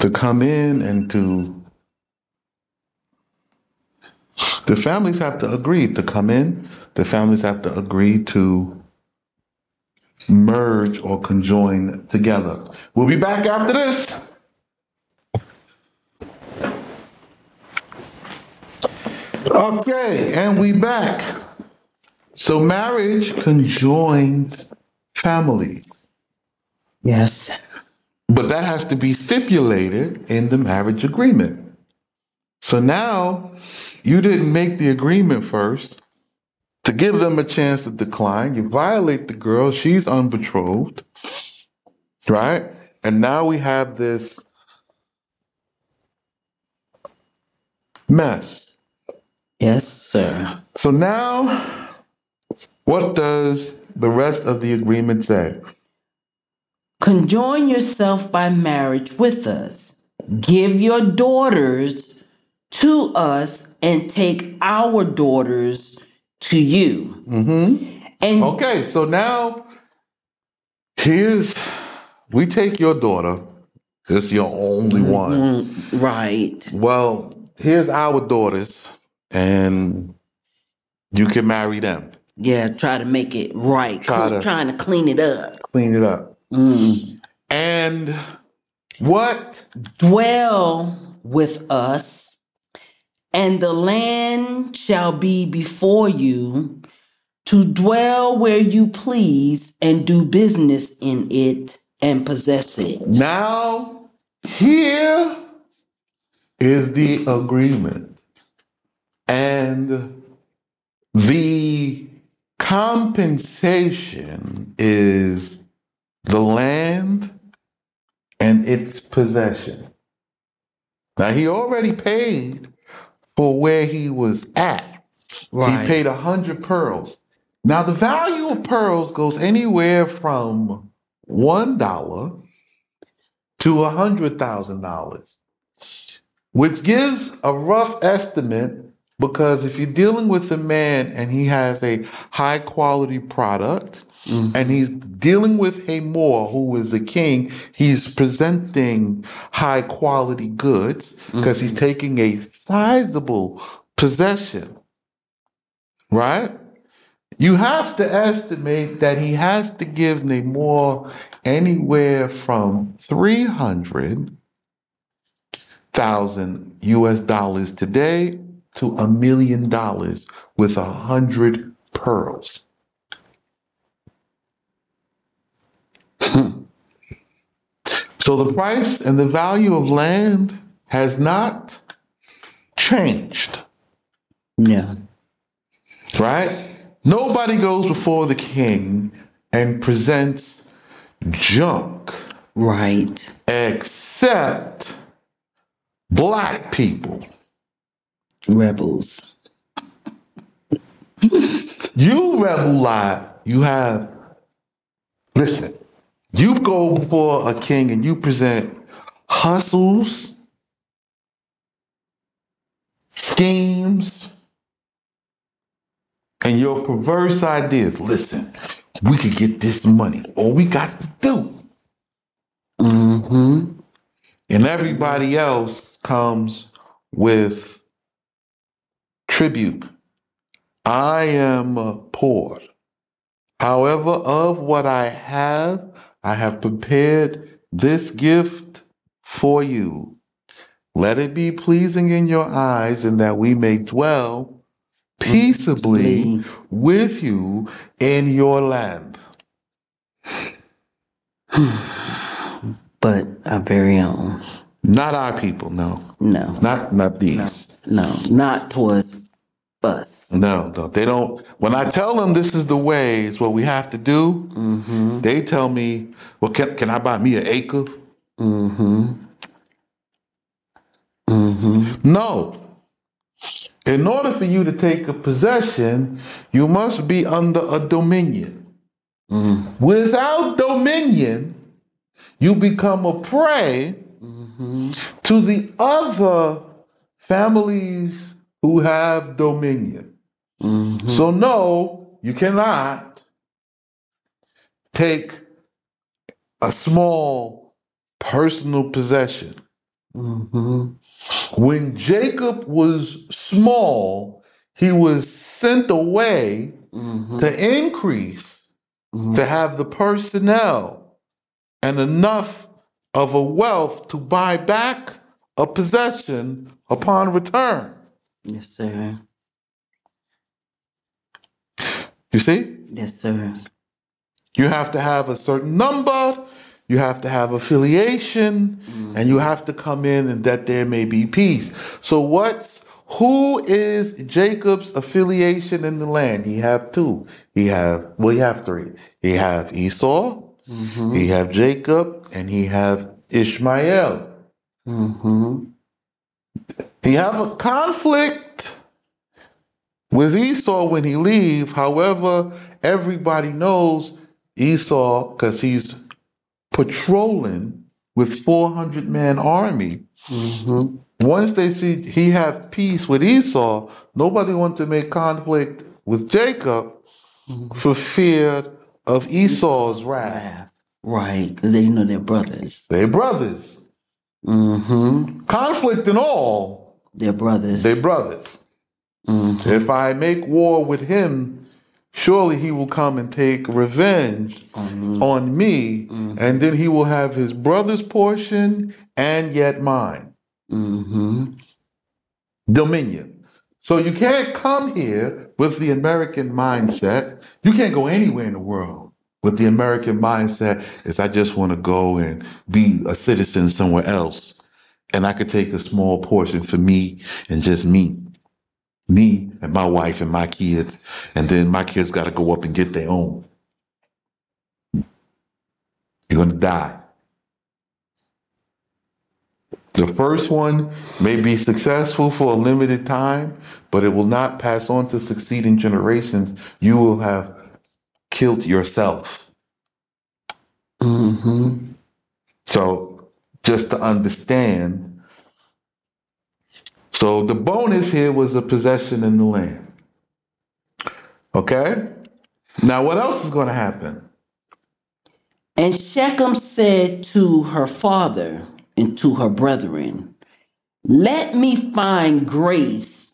to come in and to the families have to agree to come in the families have to agree to merge or conjoin together. We'll be back after this. Okay and we back. So marriage conjoins families. Yes. But that has to be stipulated in the marriage agreement. So now you didn't make the agreement first to give them a chance to decline. You violate the girl, she's unbetrothed, right? And now we have this mess. Yes, sir. So now, what does the rest of the agreement say? Conjoin yourself by marriage with us. Give your daughters to us and take our daughters to you. Mm-hmm. And Okay, so now here's we take your daughter. It's your only one. Mm, right. Well, here's our daughters, and you can marry them. Yeah, try to make it right. Try to- trying to clean it up. Clean it up. Mm. And what? Dwell with us, and the land shall be before you to dwell where you please and do business in it and possess it. Now, here is the agreement. And the compensation is the land and its possession. Now, he already paid for where he was at. He paid a hundred pearls. Now the value of pearls goes anywhere from one dollar to a hundred thousand dollars, which gives a rough estimate. Because if you're dealing with a man and he has a high quality product, Mhm. and he's dealing with Hamor, who is a king. He's presenting high quality goods because he's taking a sizable possession, right? You have to estimate that he has to give Hamor anywhere from 300,000 US dollars today to a million dollars with a hundred pearls. So the price and the value of land has not changed, Yeah. right? Nobody goes before the king and presents junk Right. except black people. Rebels. You rebel lie, you have, listen, you go before a king and you present hustles, schemes, and your perverse ideas. Listen, we could get this money. All we got to do. Mm-hmm. And everybody else comes with tribute. I am poor. However, of what I have, I have prepared this gift for you. Let it be pleasing in your eyes, and that we may dwell peaceably with you in your land. But our very own. Not our people, no. No. Not not these. No. Not towards us. No, no. They don't when I tell them this is the way, it's what we have to do, Mm-hmm. they tell me, Well, can can I buy me an acre? Mm-hmm. Mm-hmm. No. In order for you to take a possession, you must be under a dominion. Mm. Without dominion, you become a prey Mm-hmm. to the other families who have dominion. Mm-hmm. So, no, you cannot take a small personal possession. Mm-hmm. When Jacob was small, he was sent away Mm-hmm. to increase, to have the personnel and enough of a wealth to buy back a possession upon return. Yes, sir. You see? Yes, sir. You have to have a certain number, you have to have affiliation, and you have to come in and that there may be peace. So what's who is Jacob's affiliation in the land? He have two. He have well, he have three. He have Esau, Mm-hmm. he have Jacob, and he have Ishmael. Mm-hmm. He have a conflict with Esau when he leave. However, everybody knows Esau because he's patrolling with 400 man army. Mm-hmm. Once they see he have peace with Esau, nobody want to make conflict with Jacob for fear of Esau's wrath. Right, because they know they're brothers. They brothers. Mm-hmm. Conflict and all, They're brothers. They're brothers. mm-hmm. If I make war with him, surely he will come and take revenge Mm-hmm. on me, and then he will have his brother's portion and yet mine. Mm-hmm. Dominion. So you can't come here with the American mindset. You can't go anywhere in the world with the American mindset is I just want to go and be a citizen somewhere else. And I could take a small portion for me and just me. Me and my wife and my kids. And then my kids got to go up and get their own. You're going to die. The first one may be successful for a limited time, but it will not pass on to succeeding generations. You will have killed yourself. Mm-hmm. So, just to understand. So, the bonus here was a possession in the land. Okay? Now, what else is going to happen? And Shechem said to her father and to her brethren, Let me find grace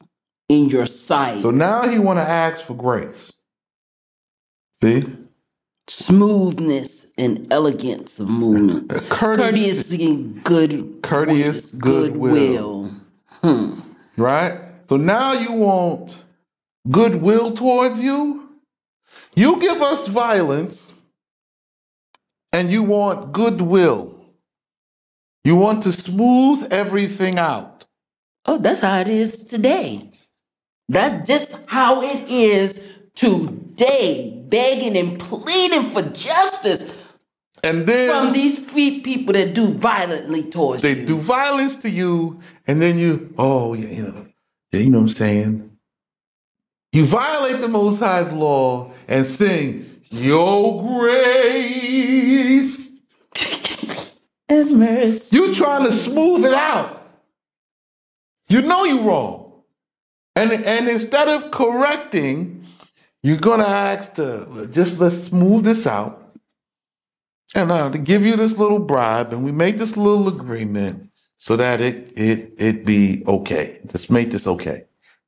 in your sight, So now he want to ask for grace. See? smoothness and elegance of movement, Courteous, courteous good, Courteous goodwill. Hmm. right? So now you want goodwill towards you. You give us violence and you want goodwill. You want to smooth everything out. Oh, that's how it is today. That's just how it is today, begging and pleading for justice And then from these fe- people that do violently towards they you. do violence to you, and then you, oh, yeah, you know, yeah, you know what I'm saying? You violate the Most High's law and sing, Your grace. And mercy. You trying to smooth it out. You know you're wrong. And and instead of correcting, you're gonna ask to just let's smooth this out. And uh, to give you this little bribe, and we make this little agreement so that it it it be okay. Just make this okay.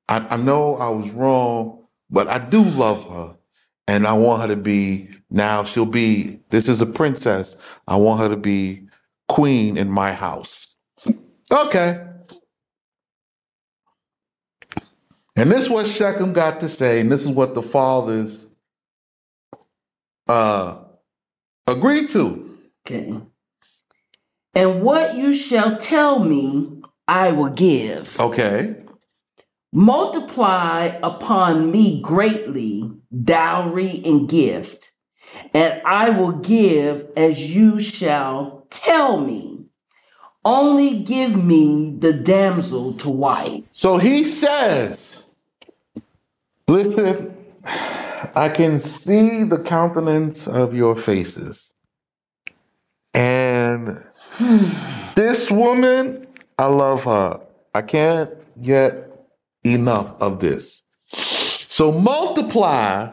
I, I know I was wrong, but I do love her. And I want her to be now she'll be this is a princess. I want her to be queen in my house. Okay. And this is what Shechem got to say, and this is what the fathers uh, agreed to. Okay. And what you shall tell me, I will give. Okay. Multiply upon me greatly dowry and gift, and I will give as you shall tell me. Only give me the damsel to wife. So he says, Listen, I can see the countenance of your faces. And this woman, I love her. I can't get enough of this. So multiply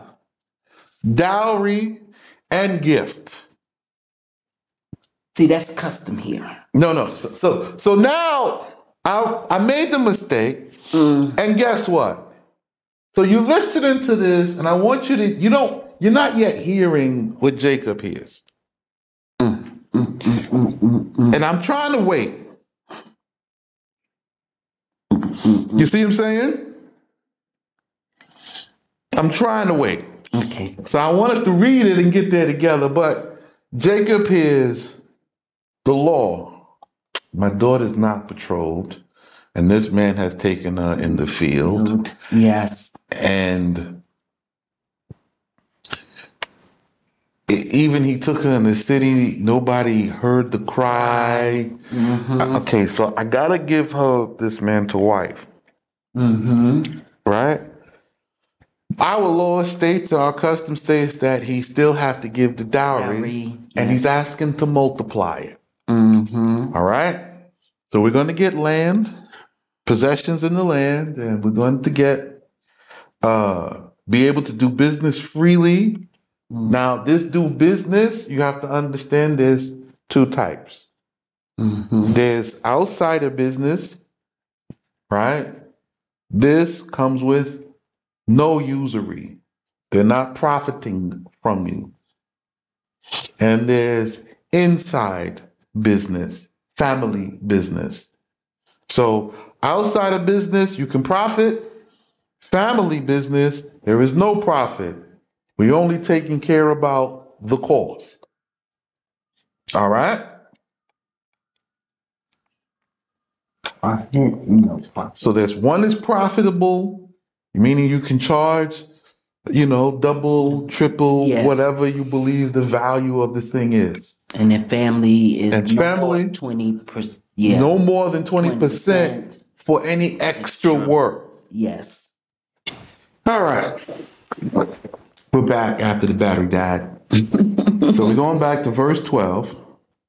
dowry and gift. See, that's custom here. No, no. So so, so now I I made the mistake, mm. and guess what? So you're listening to this, and I want you to you don't you're not yet hearing what Jacob hears. And I'm trying to wait. You see what I'm saying? I'm trying to wait. Okay. So I want us to read it and get there together. But Jacob hears the law. My daughter's not betrothed, and this man has taken her in the field. Yes. And even he took her in the city, nobody heard the cry. Mm-hmm. Okay, so I gotta give her this man to wife, Mm-hmm. right? Our law states, our custom states that he still have to give the dowry, Dowry, and he's asking to multiply it. Mm-hmm. All right. So we're going to get land, possessions in the land, and we're going to get uh be able to do business freely. Mm. Now, this do business, you have to understand there's two types. Mm-hmm. There's outsider business, right? This comes with no usury. They're not profiting from you. And there's inside business, family business. So outside of business, you can profit. Family business, there is no profit. We're only taking care about the cost. All right? Profit, no profit. So there's one is profitable, meaning you can charge, you know, double, triple, Yes. whatever you believe the value of the thing is. And the family is And no family? twenty percent. Yeah. No more than 20% 20%. for any extra Extra. work. Yes. All right. We're back after the battery died. so we're going back to verse 12.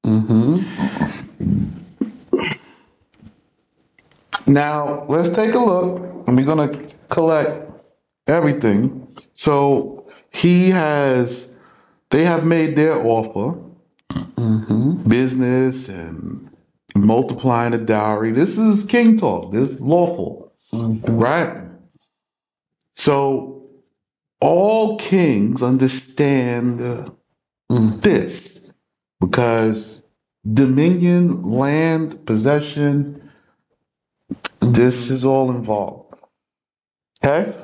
Mm-hmm. Now, let's take a look, and we're going to collect everything. So he has, they have made their offer, business and multiplying the dowry. This is king talk. This is lawful, right? So all kings understand uh, this because dominion, land, possession, this is all involved. Okay?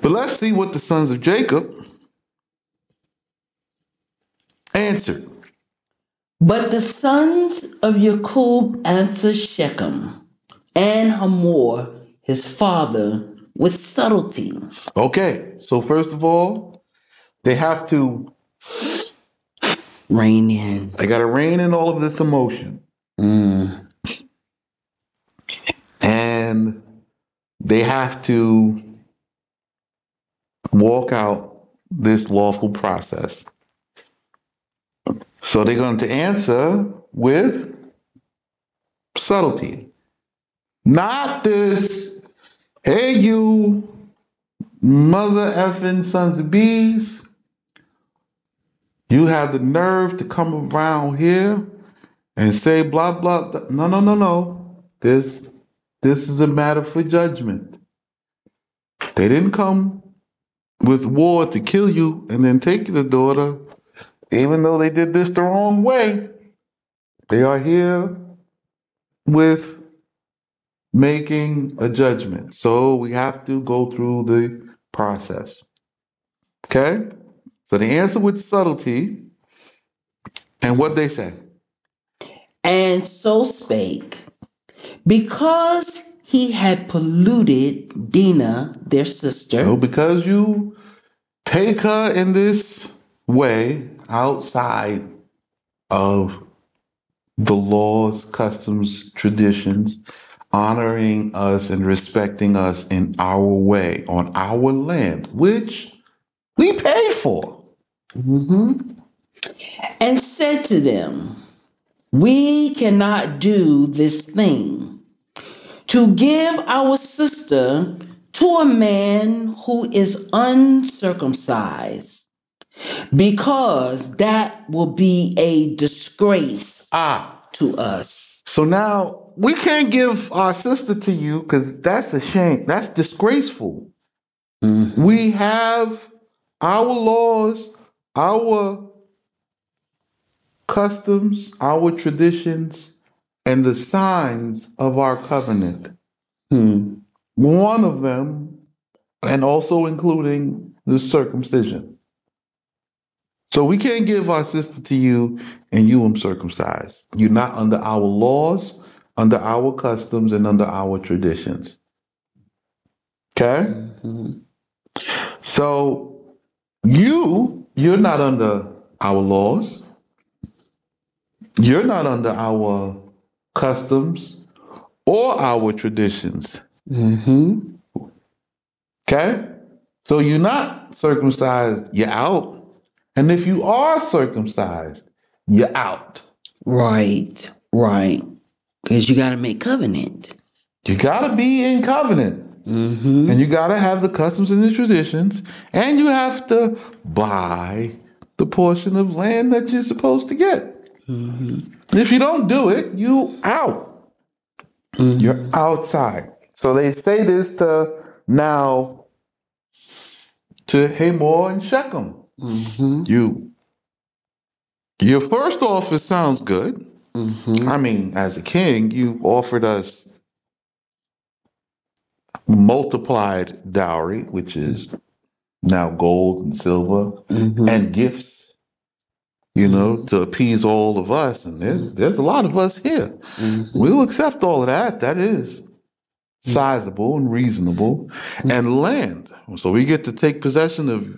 But let's see what the sons of Jacob answered. But the sons of Jacob answered Shechem and Hamor, his father, with subtlety. Okay, so first of all, they have to, Rein in. I got to rein in all of this emotion. Mm. and they have to walk out this lawful process. So they're going to answer with subtlety. Not this, hey, you mother effing sons of bees, you have the nerve to come around here and say blah, blah, blah. No, no, no, no. This, this is a matter for judgment. They didn't come with war to kill you and then take the daughter, even though they did this the wrong way. They are here with making a judgment. So we have to go through the process. Okay? So the answer with subtlety and what they say. And so spake, because he had polluted Dinah, their sister. So because you take her in this way outside of the laws, customs, traditions, honoring us and respecting us in our way on our land, which we pay for. Mhm. And said to them, We cannot do this thing to give our sister to a man who is uncircumcised, because that will be a disgrace Ah, to us. so now we can't give our sister to you because that's a shame. That's disgraceful. Mhm. We have our laws, our customs, our traditions, and the signs of our covenant. Hmm. One of them, and also including the circumcision. So we can't give our sister to you and you uncircumcised. You're not under our laws, under our customs, and under our traditions. Okay? Mhm. So you, you're not under our laws. You're not under our customs or our traditions. Mhm. Okay? So you're not circumcised, you're out. And if you are circumcised, you're out. Right, right. Because you got to make covenant. You gotta be in covenant. Mm-hmm. And you gotta have the customs and the traditions. And you have to buy the portion of land that you're supposed to get. Mm-hmm. If you don't do it, you out. You're outside. So they say this to now to Hamor and Shechem. Mm-hmm. You your first offer sounds good. Mm-hmm. I mean, as a king, you offered us multiplied dowry, which is now gold and silver, Mm-hmm. and gifts, you know, to appease all of us. And there's, there's a lot of us here. Mm-hmm. We'll accept all of that. That is sizable and reasonable. And land. So we get to take possession of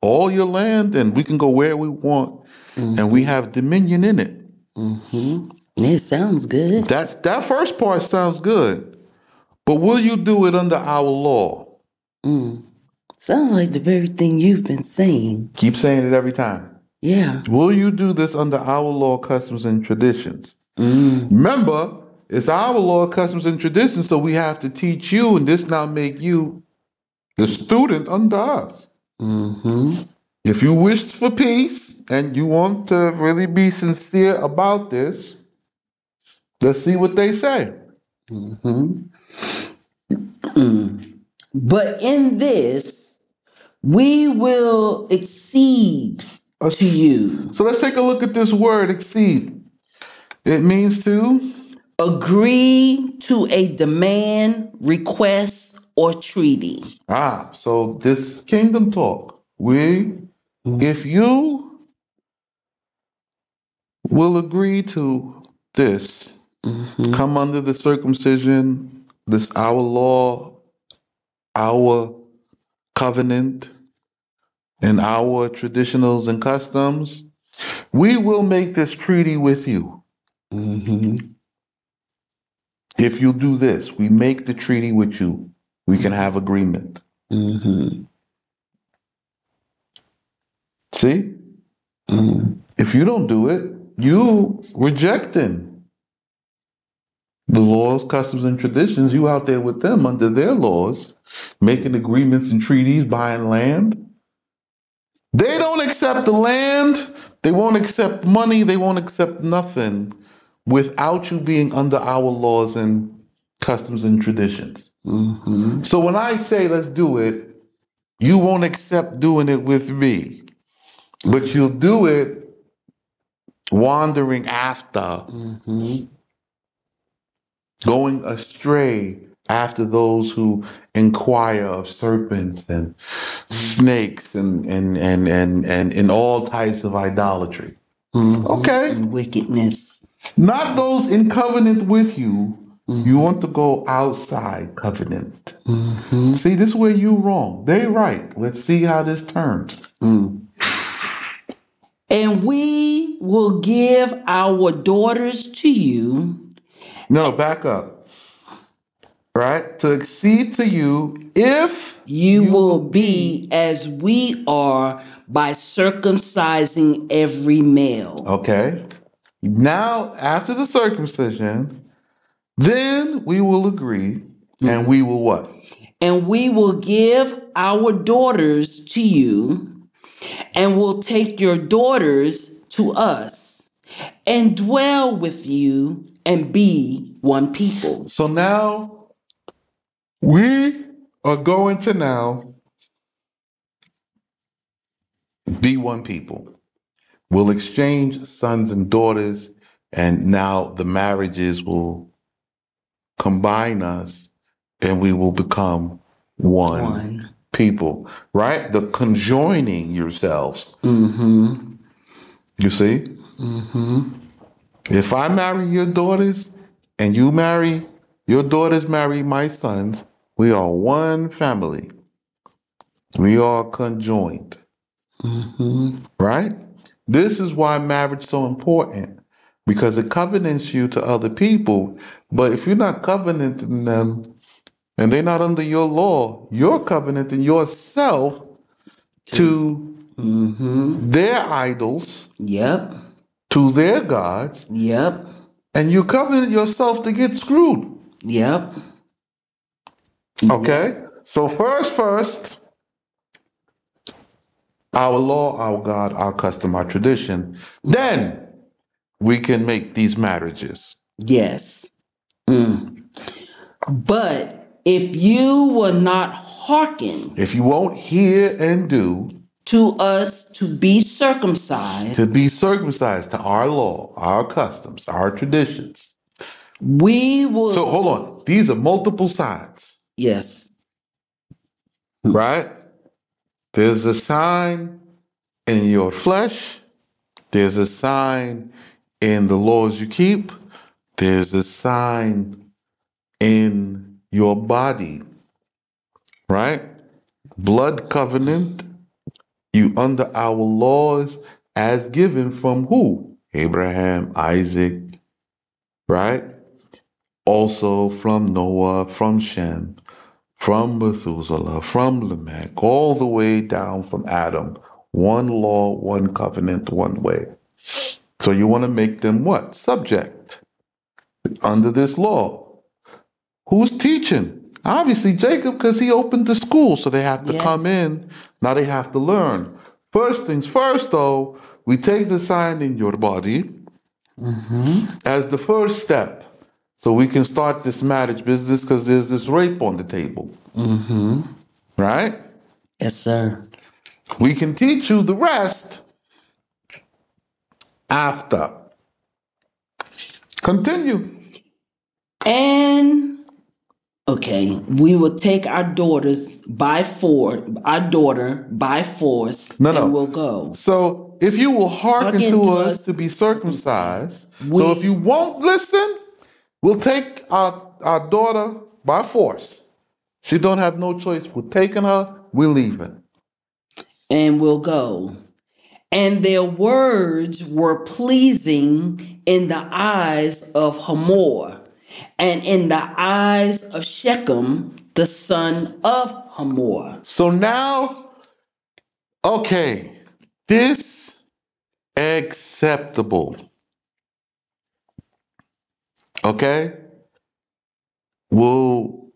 all your land and we can go where we want and we have dominion in it. Mm-hmm. It sounds good. That's that first part sounds good. But will you do it under our law? Mm. Sounds like the very thing you've been saying. Keep saying it every time. Yeah. Will you do this under our law, customs, and traditions? Mm. Remember, it's our law, customs, and traditions, so we have to teach you, and this now make you the student under us. Mm-hmm. If you wished for peace and you want to really be sincere about this, let's see what they say. Mm-hmm. Mm. But in this, we will accede to you, So let's take a look at this word accede. It means to agree to a demand, request, or treaty. ah, so this kingdom talk. We if you will agree to this, Mm-hmm. come under the circumcision, this our law, our covenant, and our traditionals and customs, we will make this treaty with you. Mm-hmm. If you do this, we make the treaty with you. We can have agreement. Mm-hmm. See? Mm. If you don't do it, you rejecting the laws, customs, and traditions. You out there with them under their laws, making agreements and treaties, buying land. They don't accept the land. They won't accept money. They won't accept nothing without you being under our laws and customs and traditions. Mm-hmm. So when I say let's do it, you won't accept doing it with me, but you'll do it wandering after Mm-hmm. going astray after those who inquire of serpents and snakes and and and and and, and all types of idolatry. Mhm. Okay. And wickedness. Not those in covenant with you. You want to go outside covenant. hmm See, this is where you wrong. They right. Let's see how this turns. And we will give our daughters to you No, back up. Right? To accede to you if You will be as we are by circumcising every male. Okay. Now, after the circumcision, then we will agree and we will what? And we will give our daughters to you, and will take your daughters to us, and dwell with you, and be one people. So now we are going to now be one people. We'll exchange sons and daughters, and now the marriages will combine us and we will become one, One. People, right? The conjoining yourselves. Mm-hmm. You see? Mm-hmm. If I marry your daughters and you marry your daughters marry my sons, we are one family. We are conjoined, Mm-hmm. right? This is why marriage is so important because it covenants you to other people. But if you're not covenanting them and they're not under your law, your covenant, and yourself to Mm-hmm. their idols, Yep. to their gods, Yep. and you covenant yourself to get screwed. Yep. Okay? So first, first, our law, our God, our custom, our tradition. Then we can make these marriages. Yes. Mm. But if you will not hearken If you won't hear and do to us to be circumcised, to be circumcised to our law, our customs, our traditions. we will. So hold on. These are multiple signs, yes. right? There's a sign in your flesh. There's a sign in the laws you keep. There's a sign in your body, right? Blood covenant, you under our laws as given from who? Abraham, Isaac, right? Also from Noah, from Shem, from Methuselah, from Lamech, all the way down from Adam. One law, one covenant, one way. So you want to make them what? Subject under this law. Who's teaching? Obviously Jacob, because he opened the school, so they have to Yes. come in. Now they have to learn. First things first, though, we take the sign in your body Mm-hmm. as the first step, so we can start this marriage business because there's this rape on the table, Mm-hmm. right? Yes, sir. We can teach you the rest after. Continue. And okay, we will take our daughters by force, our daughter by force, No, no. and we'll go. So if you will hearken to to us us to be circumcised, We- so if you won't listen, we'll take our, our daughter by force. She don't have no choice. We're taking her, we're leaving. and we'll go. And their words were pleasing in the eyes of Hamor and in the eyes of Shechem, the son of Hamor. So now, okay, this acceptable. Okay? Will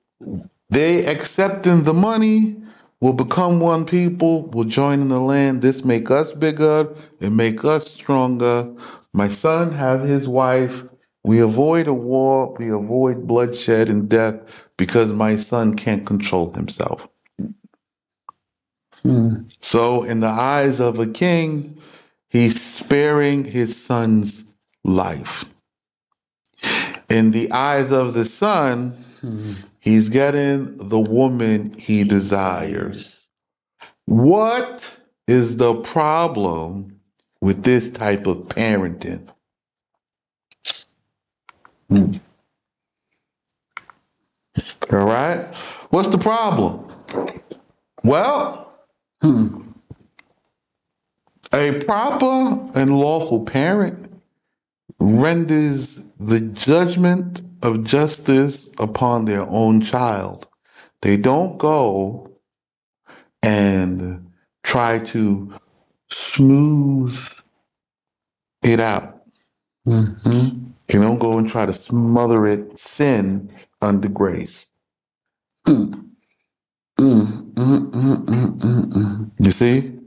they accepting the money? Will become one people, will join in the land. This make us bigger and make us stronger. My son have his wife. We avoid a war, we avoid bloodshed and death because my son can't control himself. Hmm. So, in the eyes of a king, he's sparing his son's life. In the eyes of the son, hmm. he's getting the woman he desires. What is the problem with this type of parenting? Hmm. All right. What's the problem? Well, a proper and lawful parent renders the judgment of justice upon their own child. They don't go and try to smooth it out. Mm-hmm. They don't go and try to smother it sin under grace. Mm. Mm, mm, mm, mm, mm, mm. You see?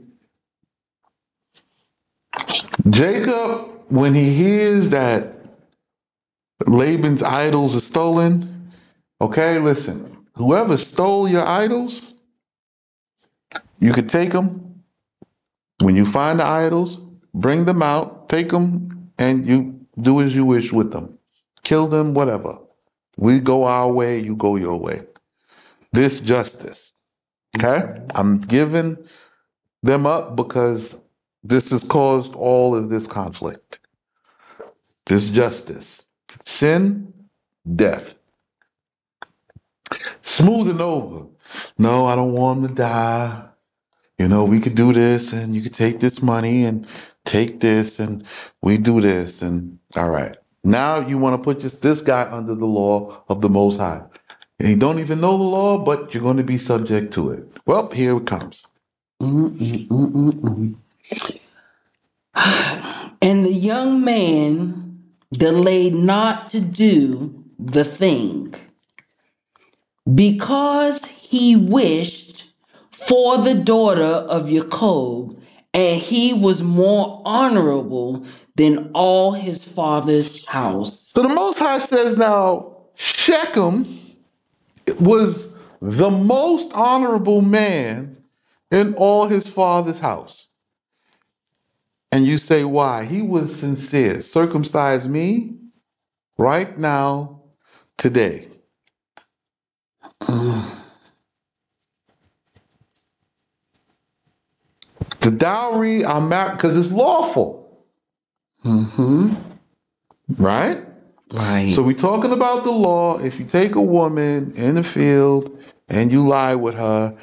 Jacob, when he hears that Laban's idols are stolen, okay, listen, whoever stole your idols, you could take them. When you find the idols, bring them out, take them, and you do as you wish with them. Kill them, whatever. We go our way, you go your way. This justice. Okay? I'm giving them up because this has caused all of this conflict. This justice. Sin, death. Smoothing over. No, I don't want him to die. You know, we could do this and you could take this money and take this and we do this and all right. Now you want to put just this guy under the law of the most high. And he don't even know the law, but you're going to be subject to it. Well, here it comes. And the young man delayed not to do the thing because he wished for the daughter of Jacob, and he was more honorable than all his father's house. So the Most High says now, Shechem was the most honorable man in all his father's house. And you say, why? He was sincere. Circumcise me right now, today. The dowry, I'm married because it's lawful, Mm-hmm. right? Right. So we're talking about the law. If you take a woman in the field and you lie with her,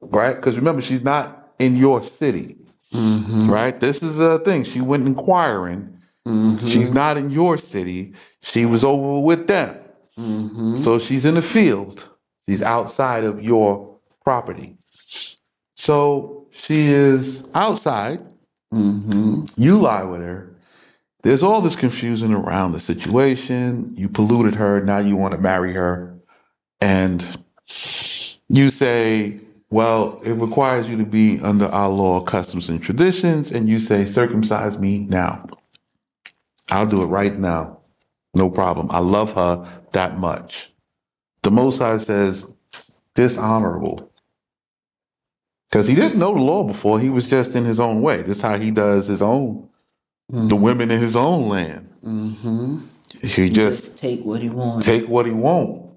right? Because remember, she's not in your city, mm-hmm. right? This is a thing. She went inquiring. Mm-hmm. She's not in your city. She was over with them. Mm-hmm. So she's in the field. She's outside of your property. So she is outside. Mm-hmm. You lie with her. There's all this confusion around the situation. You polluted her. Now you want to marry her. And you say, well, it requires you to be under our law, customs, and traditions. And you say, circumcise me now. I'll do it right now. No problem. I love her that much. The Most High says, dishonorable. Because he didn't know the law before. He was just in his own way. This is how he does his own, the women in his own land. Mm-hmm. He just Just take what he wants. take what he want.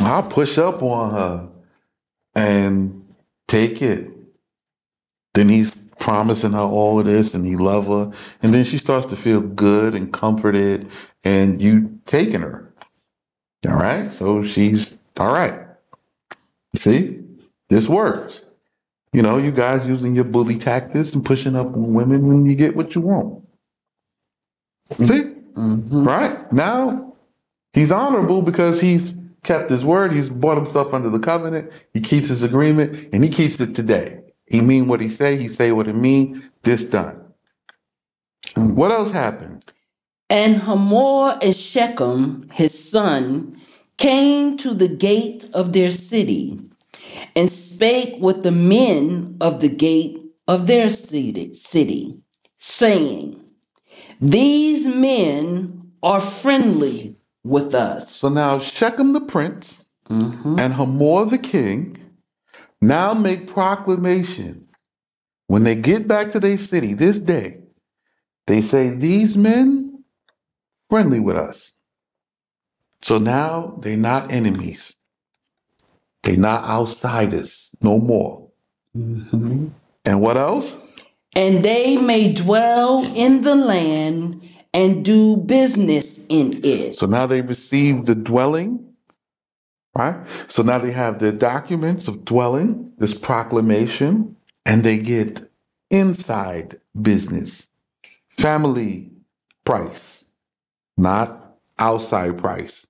I'll push up on her and take it. Then he's promising her all of this and he love her. And then she starts to feel good and comforted and you taking her. All right. So she's all right. See, this works. You know, you guys using your bully tactics and pushing up on women when you get what you want. See? Mm-hmm. Right? Now he's honorable because he's kept his word. He's brought himself under the covenant. He keeps his agreement and he keeps it today. He mean what he say. He say what it mean. This done. What else happened? And Hamor and Shechem, his son, came to the gate of their city and spake with the men of the gate of their city, city saying, These men are friendly with us. So now Shechem the prince Mhm. and Hamor the king now make proclamation. When they get back to their city this day, they say, These men friendly with us. So now they're not enemies. They're not outsiders no more. Mhm. And what else? And they may dwell in the land and do business in it. So now they receive the dwelling, right? So now they have the documents of dwelling, this proclamation, and they get inside business, family price, not outside price,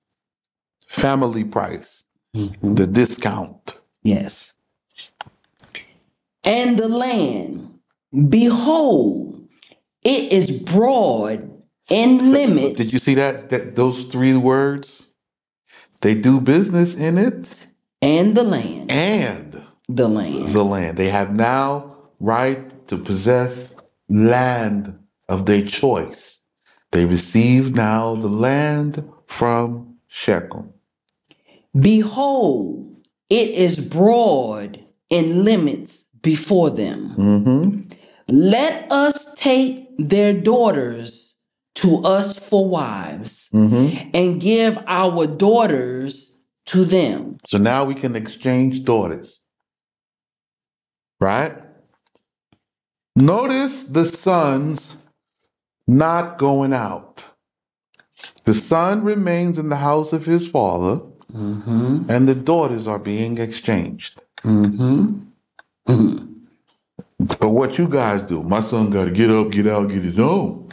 family price, Mhm. the discount. Yes. And the land, behold, it is broad in limits. Did you see that? That those three words? They do business in it and the land, and the land. the land. They have now right to possess land of their choice. They receive now the land from Shechem. Behold, it is broad in limits before them. hmm Let us take their daughters to us for wives hmm and give our daughters to them. So now we can exchange daughters. Right? Notice the sons not going out. The son remains in the house of his father, Mm-hmm. and the daughters are being exchanged. Mm-hmm. But what you guys do, my son got to get up, get out, get his own.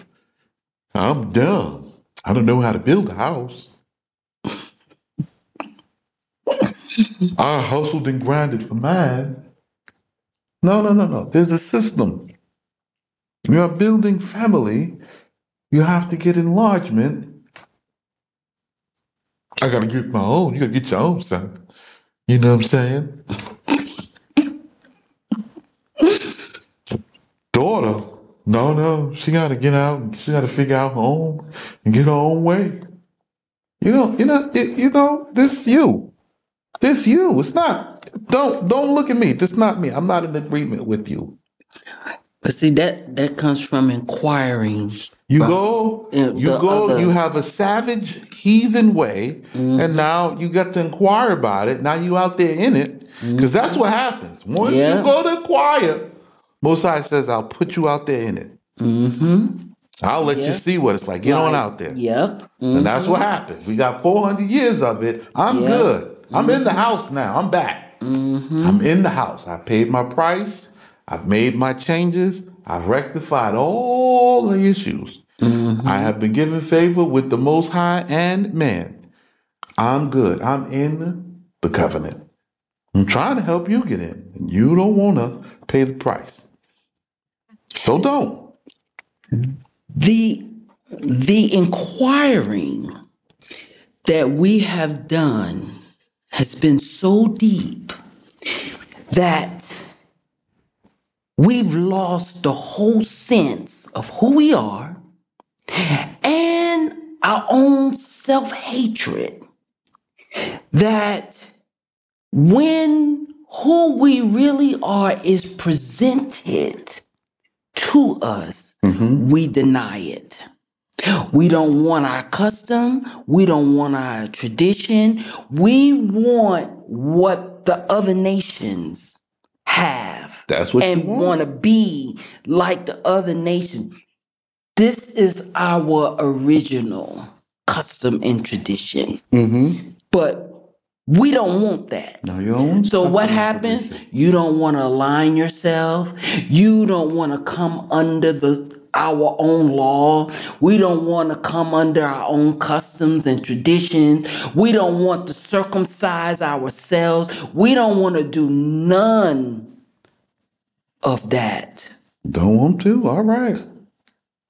I'm dumb. I don't know how to build a house. I hustled and grinded for mine. No, no, no, no. There's a system. You are building family. You have to get enlargement. I gotta get my own. You gotta get your own son. You know what I'm saying? Daughter. No, no, she got to get out. She got to figure out her own and get her own way. You know, you know, it, you know, this you, this you. It's not. Don't don't look at me. This not me. I'm not in agreement with you. But see that that comes from inquiring. You Right. go, you go. other- You have a savage heathen way, Mhm. and now you got to inquire about it. Now you out there in it, because that's what happens. Once Yeah. you go to inquire, Most High says, "I'll put you out there in it. Mm-hmm. I'll let you see what it's like. Get on out there." Yep. And that's Mhm. what happened. We got 400 years of it. I'm Yeah. good. I'm in the house now. I'm back. Mhm. I'm in the house. I paid my price. I've made my changes. I've rectified all the issues. Mhm. I have been given favor with the Most High and man. I'm good. I'm in the covenant. I'm trying to help you get in, and you don't want to pay the price. So don't. the the inquiring that we have done has been so deep that we've lost the whole sense of who we are and our own self-hatred that when who we really are is presented to us Mhm. we deny it. We don't want our custom. We don't want our tradition. We want what the other nations have That's what and you want. want to be like the other nations. This is our original custom and tradition, Mm-hmm. but we don't want that. No, you don't. want So what happens? You don't want to align yourself. You don't want to come under the our own law. We don't want to come under our own customs and traditions. We don't want to circumcise ourselves. We don't want to do none of that. Don't want to? All right.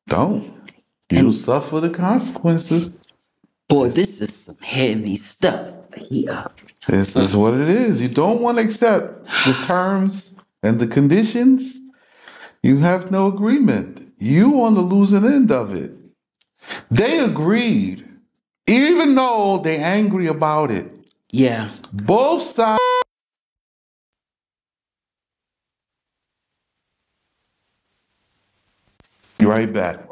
Don't. You'll suffer the consequences. Boy, this is some heavy stuff here. This is what it is. You don't want to accept the terms and the conditions. You have no agreement. You on the losing end of it. They agreed, even though they're angry about it. Yeah. Both sides. Be right back.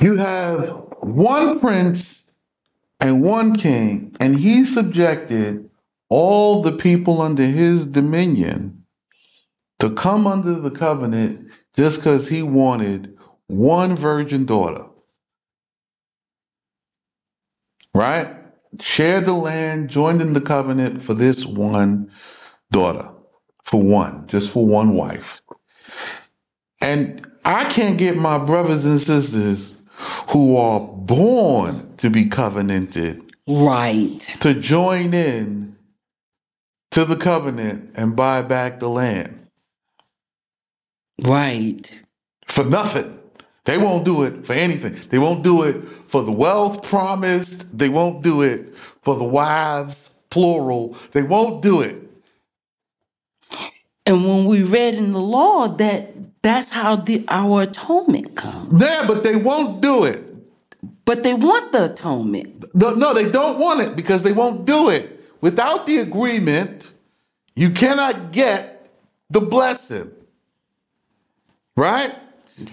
You have one prince and one king, and he subjected all the people under his dominion to come under the covenant just because he wanted one virgin daughter. Right? Shared the land, joined in the covenant for this one daughter, for one, just for one wife. And I can't get my brothers and sisters who are born to be covenanted Right. to join in to the covenant and buy back the land Right. for nothing. They won't do it for anything. They won't do it for the wealth promised. They won't do it for the wives, plural. They won't do it. And when we read in the law that that's how the our atonement comes. Yeah, but they won't do it. But they want the atonement. No, no, they don't want it because they won't do it. Without the agreement, you cannot get the blessing. Right?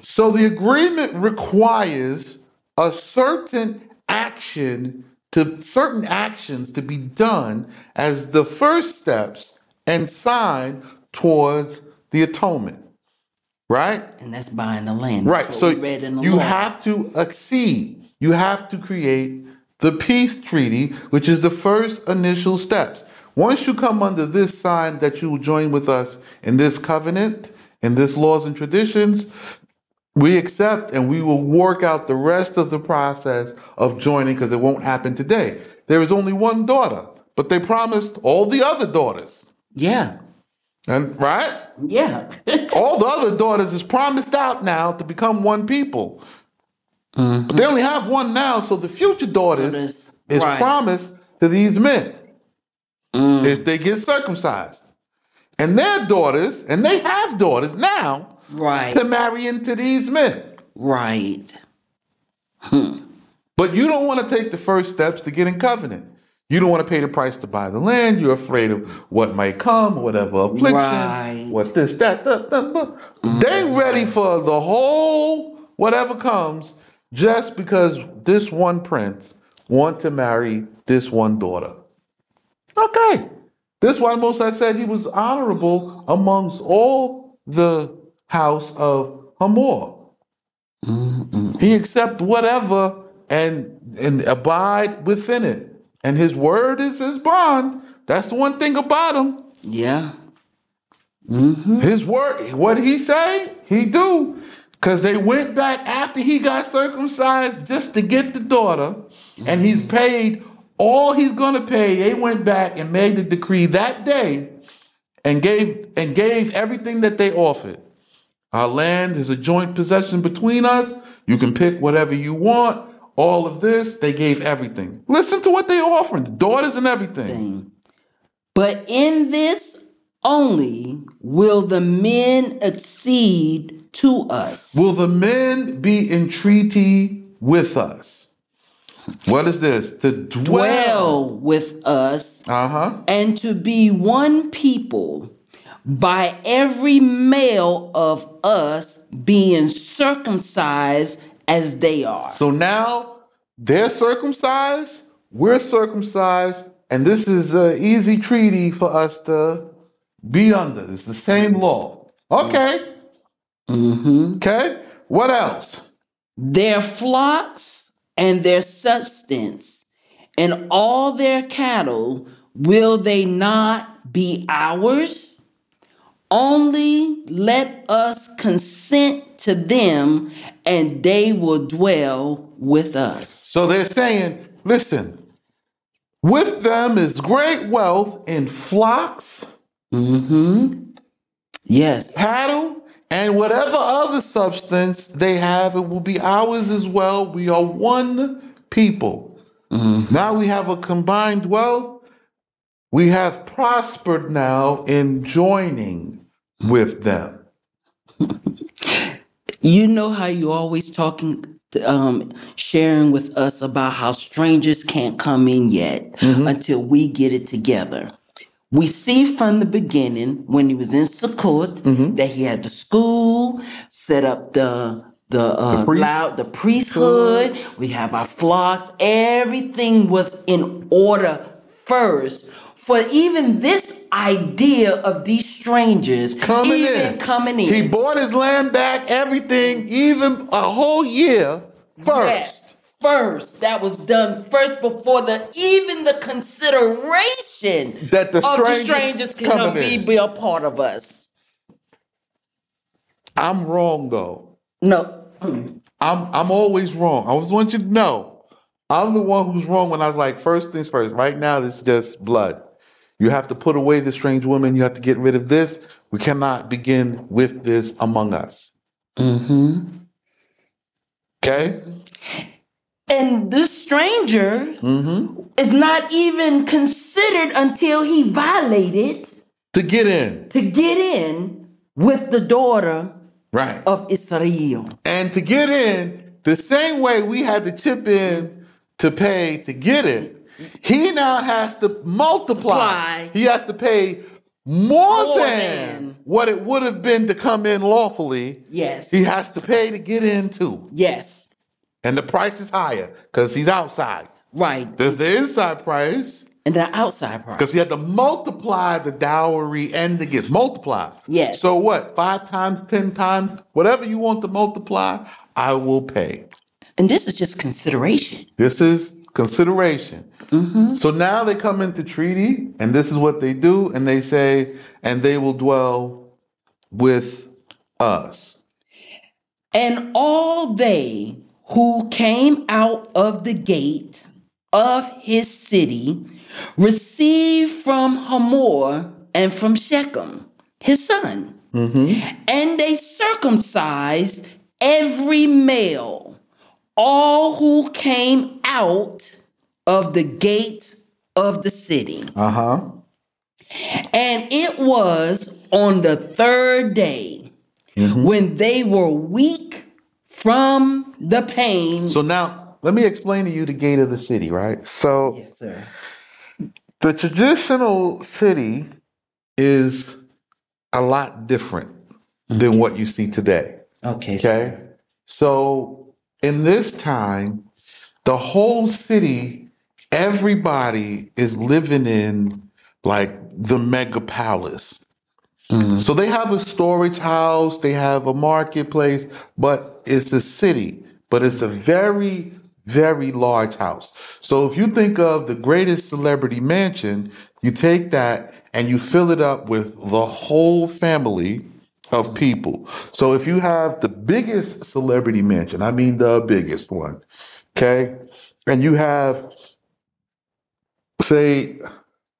So the agreement requires a certain action to certain actions to be done as the first steps and sign towards the atonement. Right? And that's buying the land. Right. So read in the you law. have to accede. You have to create the peace treaty, which is the first initial steps. Once you come under this sign that you will join with us in this covenant, in this laws and traditions, we accept and we will work out the rest of the process of joining because it won't happen today. There is only one daughter, but they promised all the other daughters. Yeah. And right? Yeah. All the other daughters is promised out now to become one people. But they only have one now, so the future daughters Daughters, is right. promised to these men Mm. if they get circumcised. And their daughters, and they have daughters now, right. to marry into these men. Right. But you don't want to take the first steps to get in covenant. You don't want to pay the price to buy the land. You're afraid of what might come, whatever affliction, Right. what this, that, that, that, that. They mm. ready for the whole whatever comes just because this one prince want to marry this one daughter. Okay. This one Most High said he was honorable amongst all the house of Hamor. He accept whatever and and abide within it. And his word is his bond. That's the one thing about him. Yeah. Mm-hmm. His word, what he say, he do. Cause they went back after he got circumcised just to get the daughter, and he's paid all he's gonna pay. They went back and made the decree that day and gave and gave everything that they offered. Our land is a joint possession between us. You can pick whatever you want. All of this, they gave everything. Listen to what they offered the daughters and everything. But in this only will the men accede to us. Will the men be in treaty with us? What is this? To dwell. Dwell with us Uh huh. and to be one people by every male of us being circumcised as they are. So now they're circumcised, we're circumcised, and this is an easy treaty for us to be under. It's the same law. Okay. Mhm. Okay. What else? Their flocks and their substance and all their cattle will they not be ours? Only let us consent to them and they will dwell with us. So they're saying, listen, with them is great wealth in flocks, Mm-hmm. Yes. cattle, and whatever other substance they have, it will be ours as well. We are one people. Now we have a combined wealth. We have prospered now in joining with them. You know how you always talking, um, sharing with us about how strangers can't come in yet until we get it together. We see from the beginning when he was in Sukkot that he had the school, set up the the uh, priest- loud the priesthood. We have our flocks. Everything was in order first. For even this idea of these strangers Coming even in. coming in. He bought his land back, everything, even a whole year first. Yes, first. That was done first before the even the consideration That the of the strangers can come be, be a part of us. I'm wrong though. No. I'm I'm always wrong. I just want you to know. I'm the one who's wrong when I was like, first things first. Right now, this is just blood. You have to put away the strange woman. You have to get rid of this. We cannot begin with this among us. Mm-hmm. Okay? And this stranger Mm-hmm. is not even considered until he violated To get in. to get in with the daughter Right. of Israel. And to get in, the same way we had to chip in to pay to get it, he now has to multiply. He has to pay more, More than, than. what it would have been to come in lawfully. Yes. He has to pay to get in too. yes. And the price is higher because he's outside. Right. There's the inside price And the outside price. because he had to multiply the dowry and the gift. Multiply. Yes. So what? Five times, ten times, whatever you want to multiply, I will pay. And this is just consideration. This is consideration. Mm-hmm. So now they come into treaty, and this is what they do, and they say, and they will dwell with us. And all they who came out of the gate of his city received from Hamor and from Shechem, his son. Mm-hmm. And they circumcised every male, all who came out of the gate of the city. Uh huh. And it was on the third day when they were weak from the pain. So now let me explain to you the gate of the city, right? So yes, sir. the traditional city is a lot different than what you see today. Okay. Okay. So in this time, the whole city, everybody is living in like the mega palace. Mm. So they have a storage house, they have a marketplace, but it's a city, but it's a very, very large house. So if you think of the greatest celebrity mansion, you take that and you fill it up with the whole family of people. So if you have the biggest celebrity mansion, I mean the biggest one, okay, and you have, say,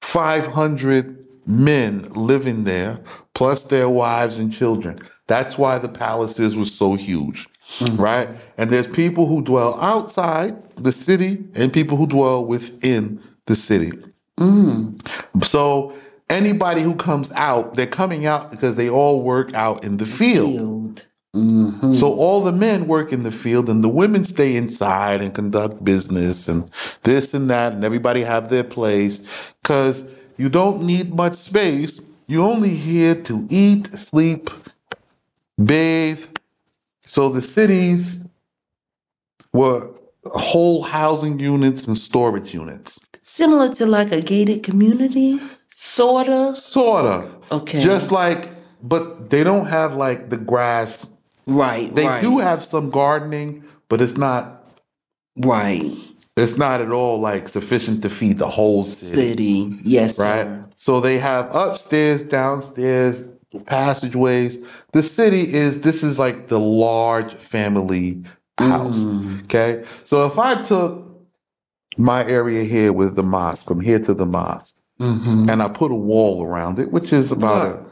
500 men living there, plus their wives and children. That's why the palaces were so huge, mm-hmm. right? And there's people who dwell outside the city and people who dwell within the city. Mm-hmm. So anybody who comes out, they're coming out because they all work out in the field. Field. Mhm. So all the men work in the field and the women stay inside and conduct business and this and that and everybody have their place cuz you don't need much space. You're only here to eat, sleep, bathe. So the cities were whole housing units and storage units. Similar to like a gated community, sort of. Sort of. Okay. Just like but they don't have like the grass. right. They right, do have some gardening, but it's not right. It's not at all like sufficient to feed the whole city, City. Yes, right? sir. So they have upstairs, downstairs, passageways. The city is this is like the large family house. Mm. Okay, so if I took my area here with the mosque from here to the mosque, Mhm. and I put a wall around it, which is about a,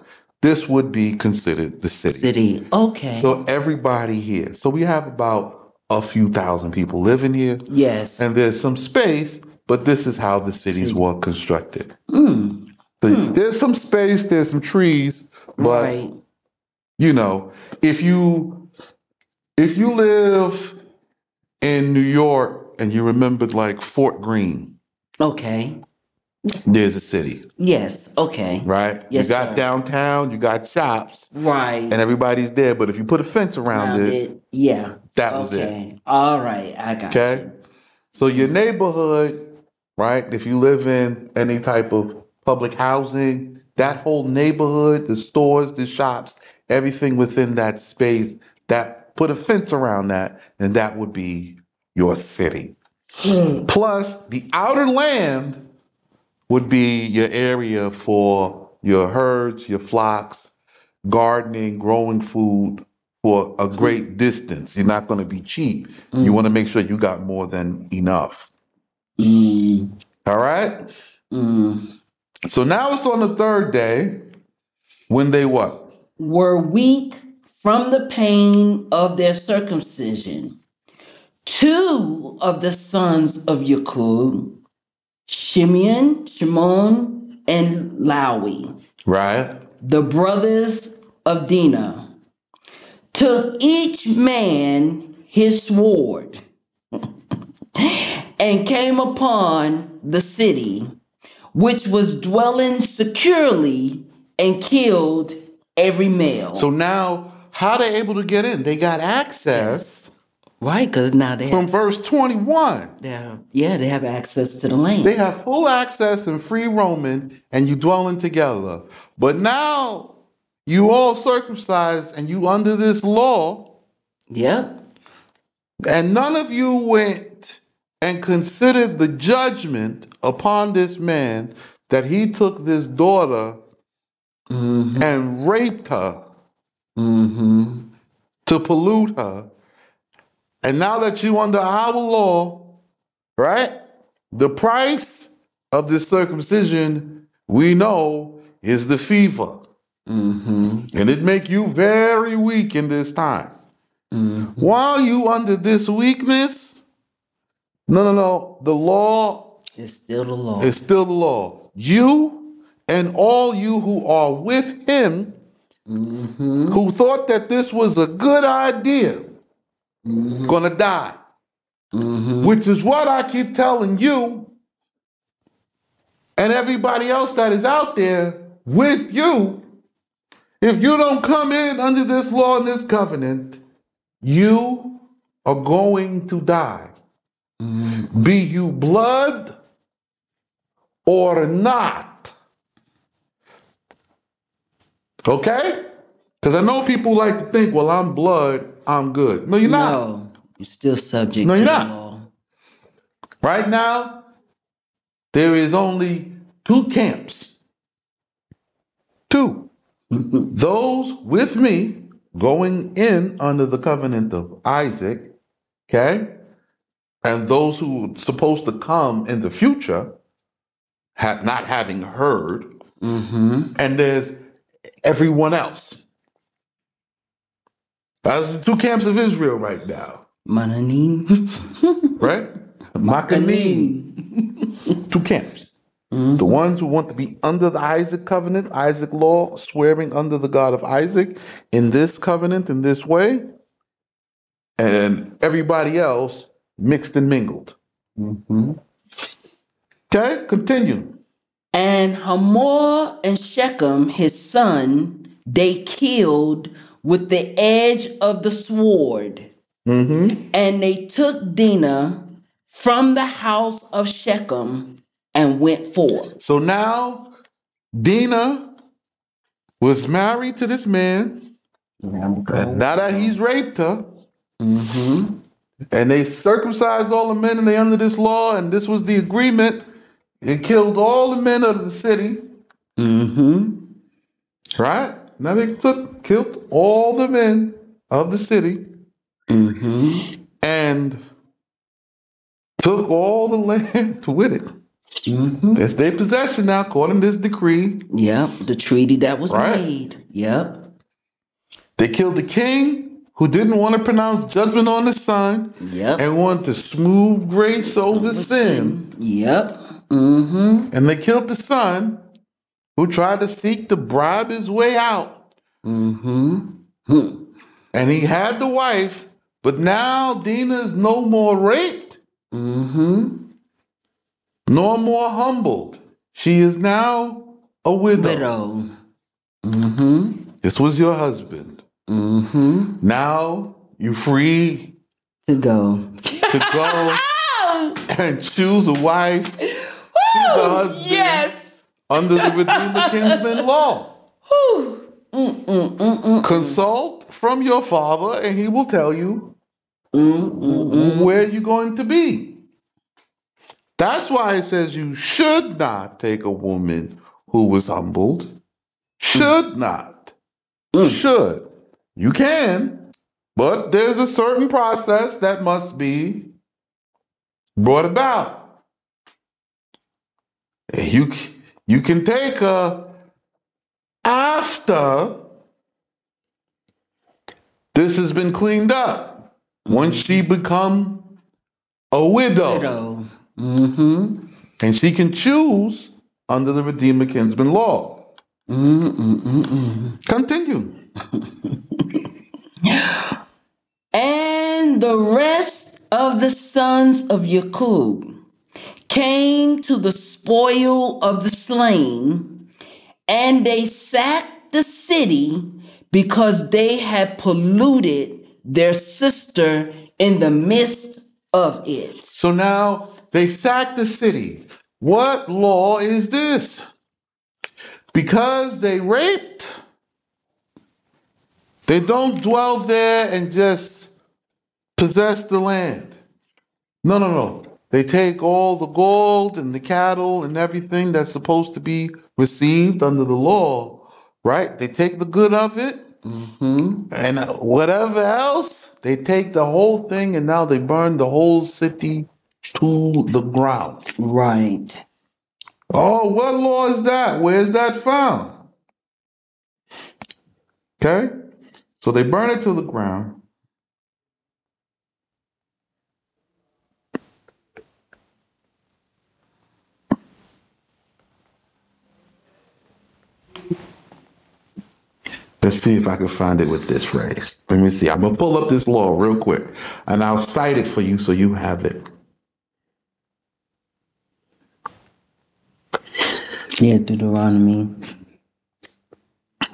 this would be considered the city. City. Okay. So everybody here. So we have about a few thousand people living here yes. and there's some space, but this is how the cities See. were constructed. Mm. So There's some space, there's some trees, but right. you know, if you if you live in New York and you remembered like Fort Greene, Okay. There's a city, Yes. Okay. right? Yes, you got sir. downtown, you got shops, Right. and everybody's there. But if you put a fence around, Around it, it. Yeah. that was it. okay. All right. I got it. Okay. you. So your neighborhood, right? If you live in any type of public housing, that whole neighborhood, the stores, the shops, everything within that space, that put a fence around that, and that would be your city. Plus, the outer land would be your area for your herds, your flocks, gardening, growing food for a great distance. You're not going to be cheap. You want to make sure you got more than enough. Mm, All right? mm. So now it's on the third day when they what? Were weak from the pain of their circumcision. Two of the sons of Yakub, Shimeon, Shimon, and Lawi, Right? the brothers of Dinah, took each man his sword and came upon the city, which was dwelling securely, and killed every male. So now, how they able to get in? They got access right, because now they from have, verse 21. they have, yeah, they have access to the land. They have full access and free roaming, and you dwelling together. But now you all circumcised and you under this law, yep. and none of you went and considered the judgment upon this man that he took this daughter Mm-hmm. and raped her Mm-hmm. to pollute her. And now that you under our law, right? The price of this circumcision we know is the fever. Mm-hmm. And it make you very weak in this time. Mm-hmm. While you under this weakness, no, no, no. The law is still the law. It's still the law. You and all you who are with him Mm-hmm. who thought that this was a good idea Mm-hmm. gonna die. Mm-hmm. Which is what I keep telling you and everybody else that is out there with you. If you don't come in under this law and this covenant, you are going to die. Mm-hmm. Be you blood or not. Okay? Because I know people like to think, well, I'm blood, I'm good. No, you're not. No, you're still subject No, to you're the not. law. Right now, there is only two camps. Two. Those with me going in under the covenant of Isaac, okay? And those who are supposed to come in the future, ha- not having heard, Mm-hmm. and there's everyone else. That's the two camps of Israel right now, Mananim. right? Makanim. Two camps. Mhm. The ones who want to be under the Isaac covenant, Isaac law, swearing under the God of Isaac in this covenant, in this way, and everybody else mixed and mingled. Mhm. Okay, continue. And Hamor and Shechem, his son, they killed with the edge of the sword. Mm-hmm. And they took Dinah from the house of Shechem and went forth. So now Dinah was married to this man. Now that he's raped her, Mm-hmm. and they circumcised all the men and they under this law, and this was the agreement. It killed all the men of the city. Mm-hmm. Right? Now they took, killed all the men of the city Mm-hmm. and took all the land with it. Mm-hmm. It's their possession now, according to this decree. Yep. The treaty that was Right. made. Yep. They killed the king who didn't want to pronounce judgment on the son Yep. and wanted to smooth grace over sin. Yep. Mm-hmm. And they killed the son who tried to seek to bribe his way out. Mm-hmm. Hmm. And he had the wife, but now Dinah is no more raped. Mm-hmm. nor more humbled. She is now a widow. Widow. Mm-hmm. This was your husband. Mm-hmm. Now you free To go. to go and choose a wife the husband. Yes. Under the Redeemer Kinsman law. Consult from your father, and he will tell you where you're going to be. That's why it says you should not take a woman who was humbled. Should not. Should. You can, but there's a certain process that must be brought about. And You, you can take her after this has been cleaned up. Once she become a widow. Widow. Mm-hmm. And she can choose under the Redeemer Kinsman law. Mm-mm-mm-mm. Continue. And the rest of the sons of Yakub came to the spoil of the slain, and they sacked the city because they had polluted their sister in the midst of it. So now they sacked the city. What law is this? Because they raped, they don't dwell there and just possess the land. No, no, no. They take all the gold and the cattle and everything that's supposed to be received under the law, right? They take the good of it Mm-hmm. and uh, whatever else, they take the whole thing and now they burn the whole city to the ground. Right. Oh, what law is that? Where's that found? Okay? So they burn it to the ground. Let's see if I can find it with this phrase. Let me see. I'm going to pull up this law real quick and I'll cite it for you so you have it. Yeah, Deuteronomy.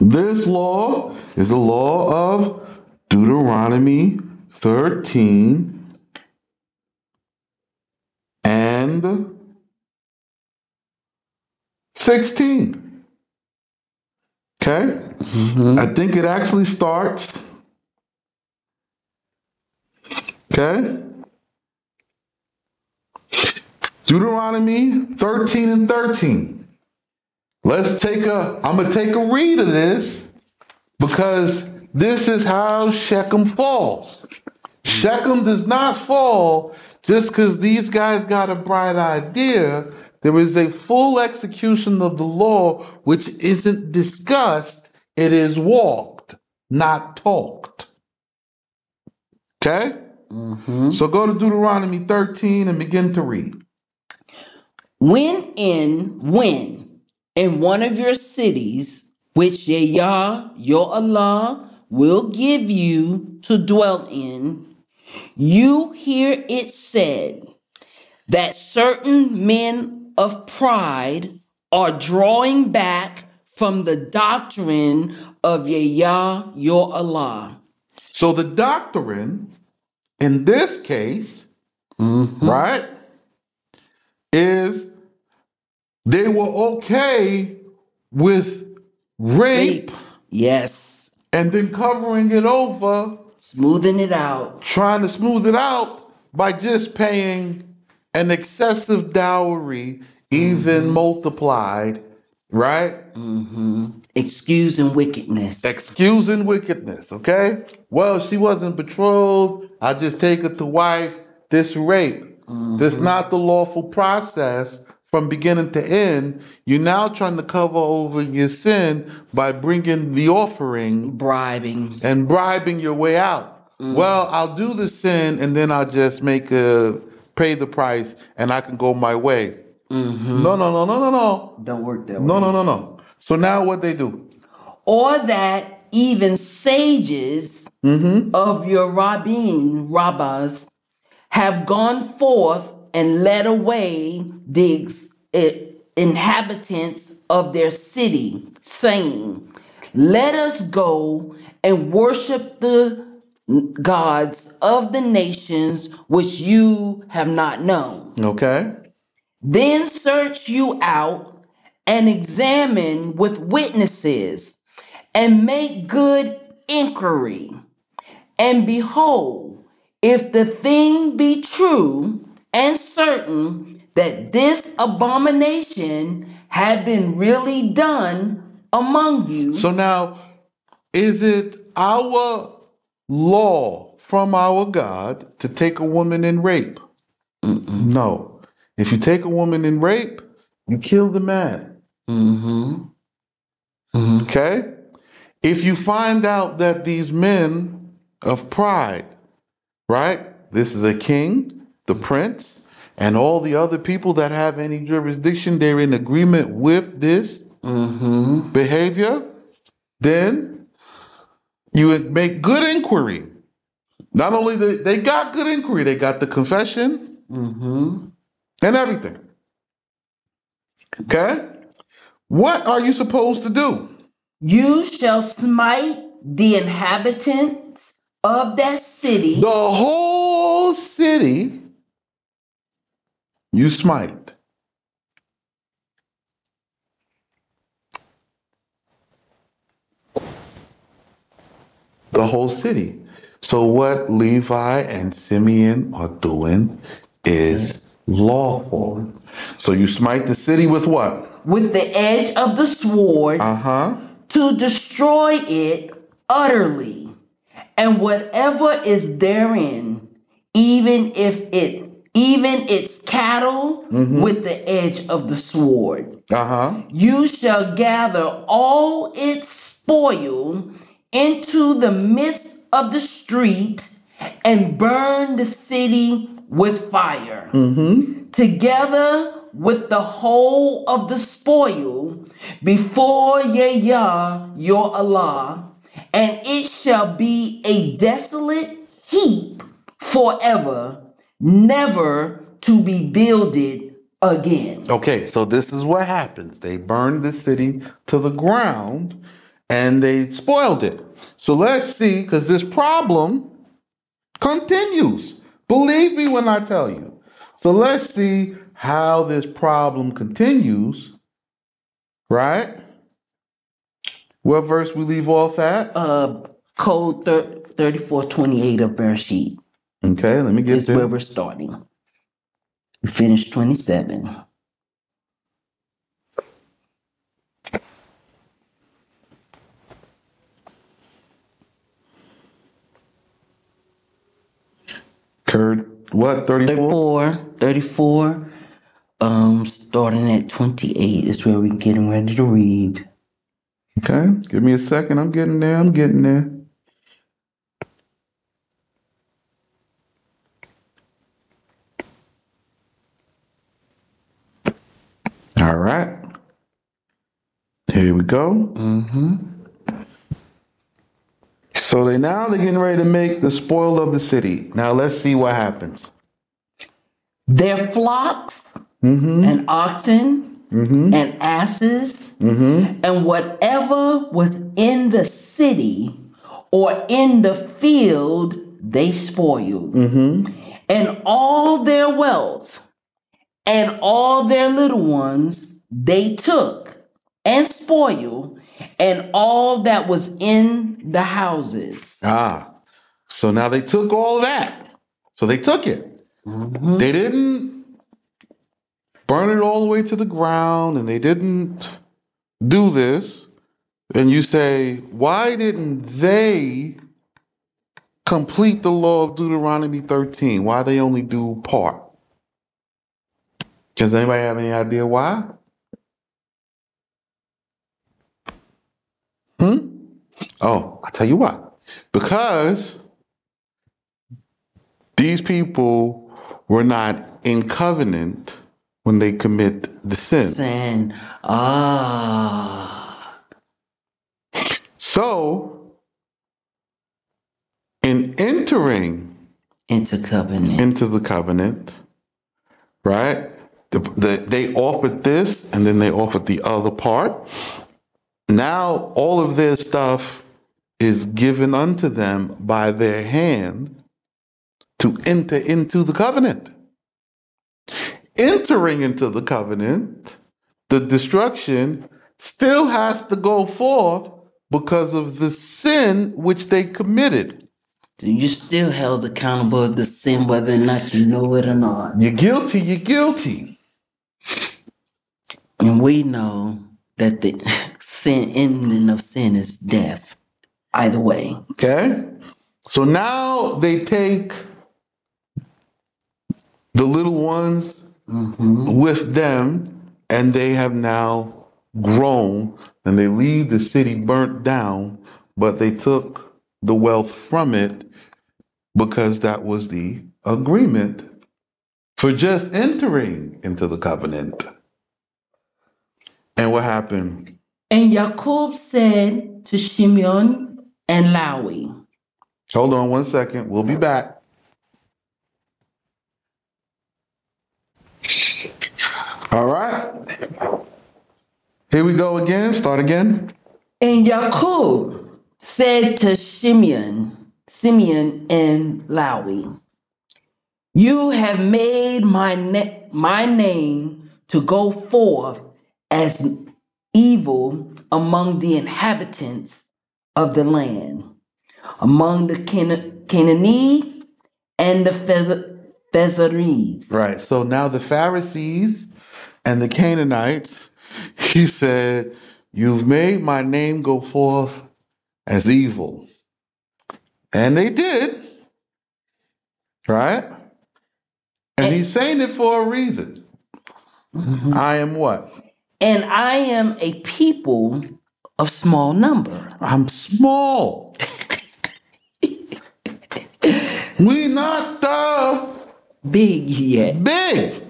This law is the law of Deuteronomy 13 and 16. Okay? Mm-hmm. I think it actually starts. Okay? Deuteronomy 13 and 13. Let's take a, I'm going to take a read of this because this is how Shechem falls. Shechem does not fall just because these guys got a bright idea. There is a full execution of the law which isn't discussed, it is walked, not talked. Okay? Mm-hmm. So go to Deuteronomy 13 and begin to read. When in when in one of your cities, which Yah, your Allah, will give you to dwell in, you hear it said that certain men of pride are drawing back from the doctrine of Yah, your Allah. So the doctrine in this case, mm-hmm. right, is they were okay with rape, Rape. Yes. and then covering it over, Smoothing it out. trying to smooth it out by just paying an excessive dowry, even mm-hmm. multiplied, right? Mm-hmm. Excusing wickedness. excusing wickedness, okay? Well, she wasn't betrothed. I just take her to wife. This rape. This mm-hmm. not the lawful process from beginning to end. You're now trying to cover over your sin by bringing the offering bribing. and bribing your way out. Mm. Well, I'll do the sin and then I'll just make a pay the price and I can go my way. hmm No, no, no, no, no, no. Don't work that way. No, no, no, no. So now what they do? Or that even sages Mm-hmm. of your rabbin, rabbis, have gone forth and led away the it, inhabitants of their city, saying, Let us go and worship the gods of the nations which you have not known. Okay. Then search you out and examine with witnesses and make good inquiry. And behold, if the thing be true and certain that this abomination had been really done among you, So now, is it our law from our God to take a woman and rape? No. If you take a woman and rape, you kill the man. mm-hmm, mm-hmm, Okay? If you find out that these men of pride, right? This is a king, the prince, and all the other people that have any jurisdiction, they're in agreement with this mm-hmm, behavior, then you would make good inquiry. Not only they, they got good inquiry, they got the confession mm-hmm. and everything. Okay? What are you supposed to do? You shall smite the inhabitants of that city. The whole city you smite. The whole city. So, what Levi and Simeon are doing is lawful. So, you smite the city with what? with the edge of the sword Uh huh. to destroy it utterly, and whatever is therein, even if it even its cattle with the edge of the sword. Uh huh. You shall gather all its spoil into the midst of the street and burn the city with fire. Mm-hmm. Together with the whole of the spoil before Yah your Allah, and it shall be a desolate heap forever, never to be builded again. Okay, so this is what happens. They burn the city to the ground and they spoiled it. So let's see, because this problem continues. Believe me when I tell you. So let's see how this problem continues, right? What verse we leave off at? uh code thir- 3428 of Bereshit Okay, let me get is where we're starting. We finished 27. Curd, what, 34? 34, 34, um, starting at 28 is where we're getting ready to read. Okay, give me a second. I'm getting there. I'm getting there. All right. Here we go. Mm-hmm. So they now they're getting ready to make the spoil of the city. Now let's see what happens. Their flocks Mm-hmm. and oxen Mm-hmm. and asses Mm-hmm. and whatever within the city or in the field they spoiled. Mm-hmm. and all their wealth and all their little ones they took and spoiled and all that was in the houses. Ah. So now they took all that. So they took it. Mhm. They didn't burn it all the way to the ground and they didn't do this. And you say, why didn't they complete the law of Deuteronomy 13? Why they only do part? Does anybody have any idea why? Hmm? Oh, I'll tell you what. Because these people were not in covenant when they commit the sin. Saying, ah, So, in entering into covenant. into the covenant, right, the, the, they offered this and then they offered the other part. Now all of their stuff is given unto them by their hand to enter into the covenant. Entering into the covenant, the destruction still has to go forth because of the sin which they committed. You still held accountable to sin whether or not you know it or not. You're guilty, you're guilty. And we know that the sin ending of sin is death. Either way. Okay? So now they take the little ones Mm-hmm. with them and they have now grown and they leave the city burnt down, but they took the wealth from it because that was the agreement for just entering into the covenant. And what happened? And Jacob said to Shimeon and Lawi, Hold on one second. We'll be back. All right. Here we go again. Start again. And Jacob said to Shimeon, Simeon and Lawi, You have made my, na- my name to go forth as evil among the inhabitants of the land, among the Cana- Canaanite and the Phez- Phazarees. Right. So now the Pharisees and the Canaanites, he said, You've made my name go forth as evil. And they did. Right? And he's saying it for a reason. Mm-hmm. I am what? And I am a people of small number. I'm small. we not the Big yet. big.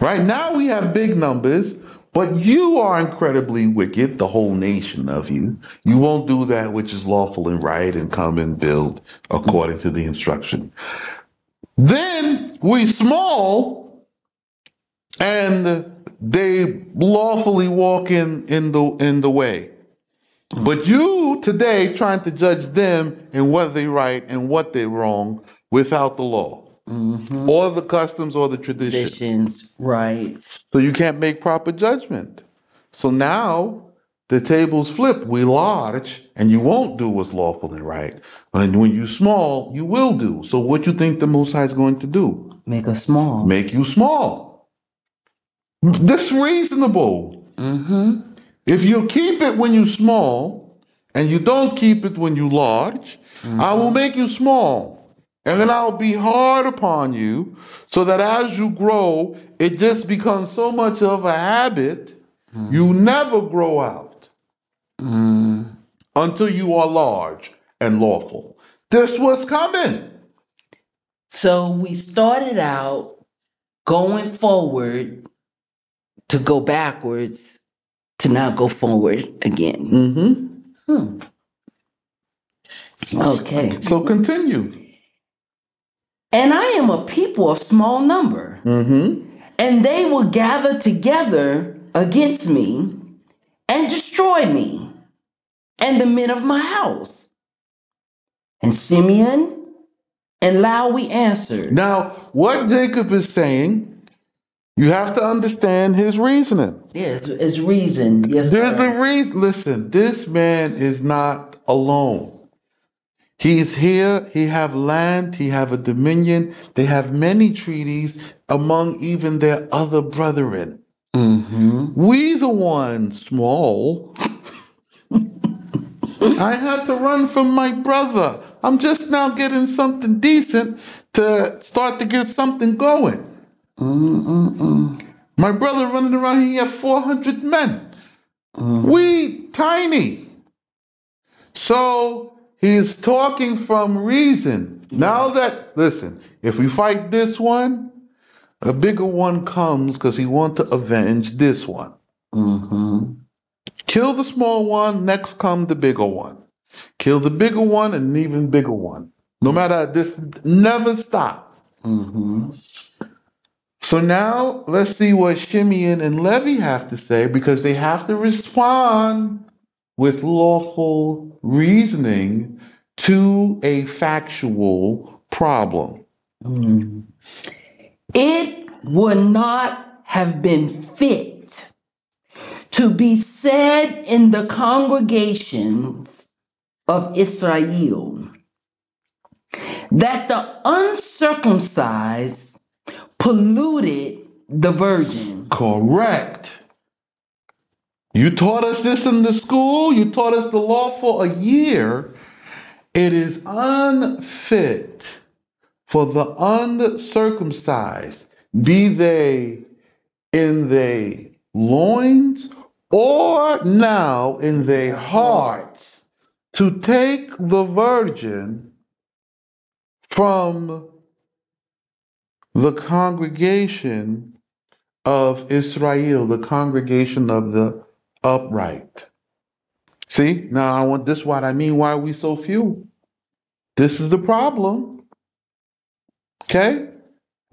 Right now we have big numbers, but you are incredibly wicked, the whole nation of you. You won't do that which is lawful and right and come and build according to the instruction. Then we small and they lawfully walk in, in the in the way. But you today trying to judge them and what they right and what they wrong without the law mm-hmm. or the customs or the traditions. Traditions, right. So you can't make proper judgment. So now the tables flip. We large and you won't do what's lawful and right. And when you small, you will do. So what you think the Most High is going to do? Make us small. Make you small. This reasonable. Mm-hmm. If you keep it when you small and you don't keep it when you large, I will make you small. And then I'll be hard upon you so that as you grow, it just becomes so much of a habit, you never grow out Mm. until you are large and lawful. This was coming. So we started out going forward to go backwards to now go forward again. hmm Hmm. Okay. So continue. And I am a people of small number, hmm and they will gather together against me and destroy me and the men of my house. And Simeon and Lawi answered, Now, what Jacob is saying, you have to understand his reasoning. Yes, it's reason. Yes, There's sir. a reason. Listen, this man is not alone. He's here. He have land. He have a dominion. They have many treaties among even their other brethren. Mm-hmm. We the ones small. I had to run from my brother. I'm just now getting something decent to start to get something going. Mm-mm-mm. My brother running around here, he had 400 men. We tiny. So he's talking from reason. Now that, listen, if we fight this one, a bigger one comes because he want to avenge this one. Mm-hmm. Kill the small one, next come the bigger one. Kill the bigger one and an even bigger one. No matter this, never stop. Mm-hmm. So now let's see what Shimeon and Levi have to say because they have to respond with lawful reasoning to a factual problem. Mm. It would not have been fit to be said in the congregations of Israel that the uncircumcised polluted the virgin. Correct. You taught us this in the school, you taught us the law for a year. It is unfit for the uncircumcised, be they in their loins or now in their hearts, to take the virgin from the congregation of Israel, the congregation of the upright. See, now I want this what I mean why are we so few. This is the problem. Okay?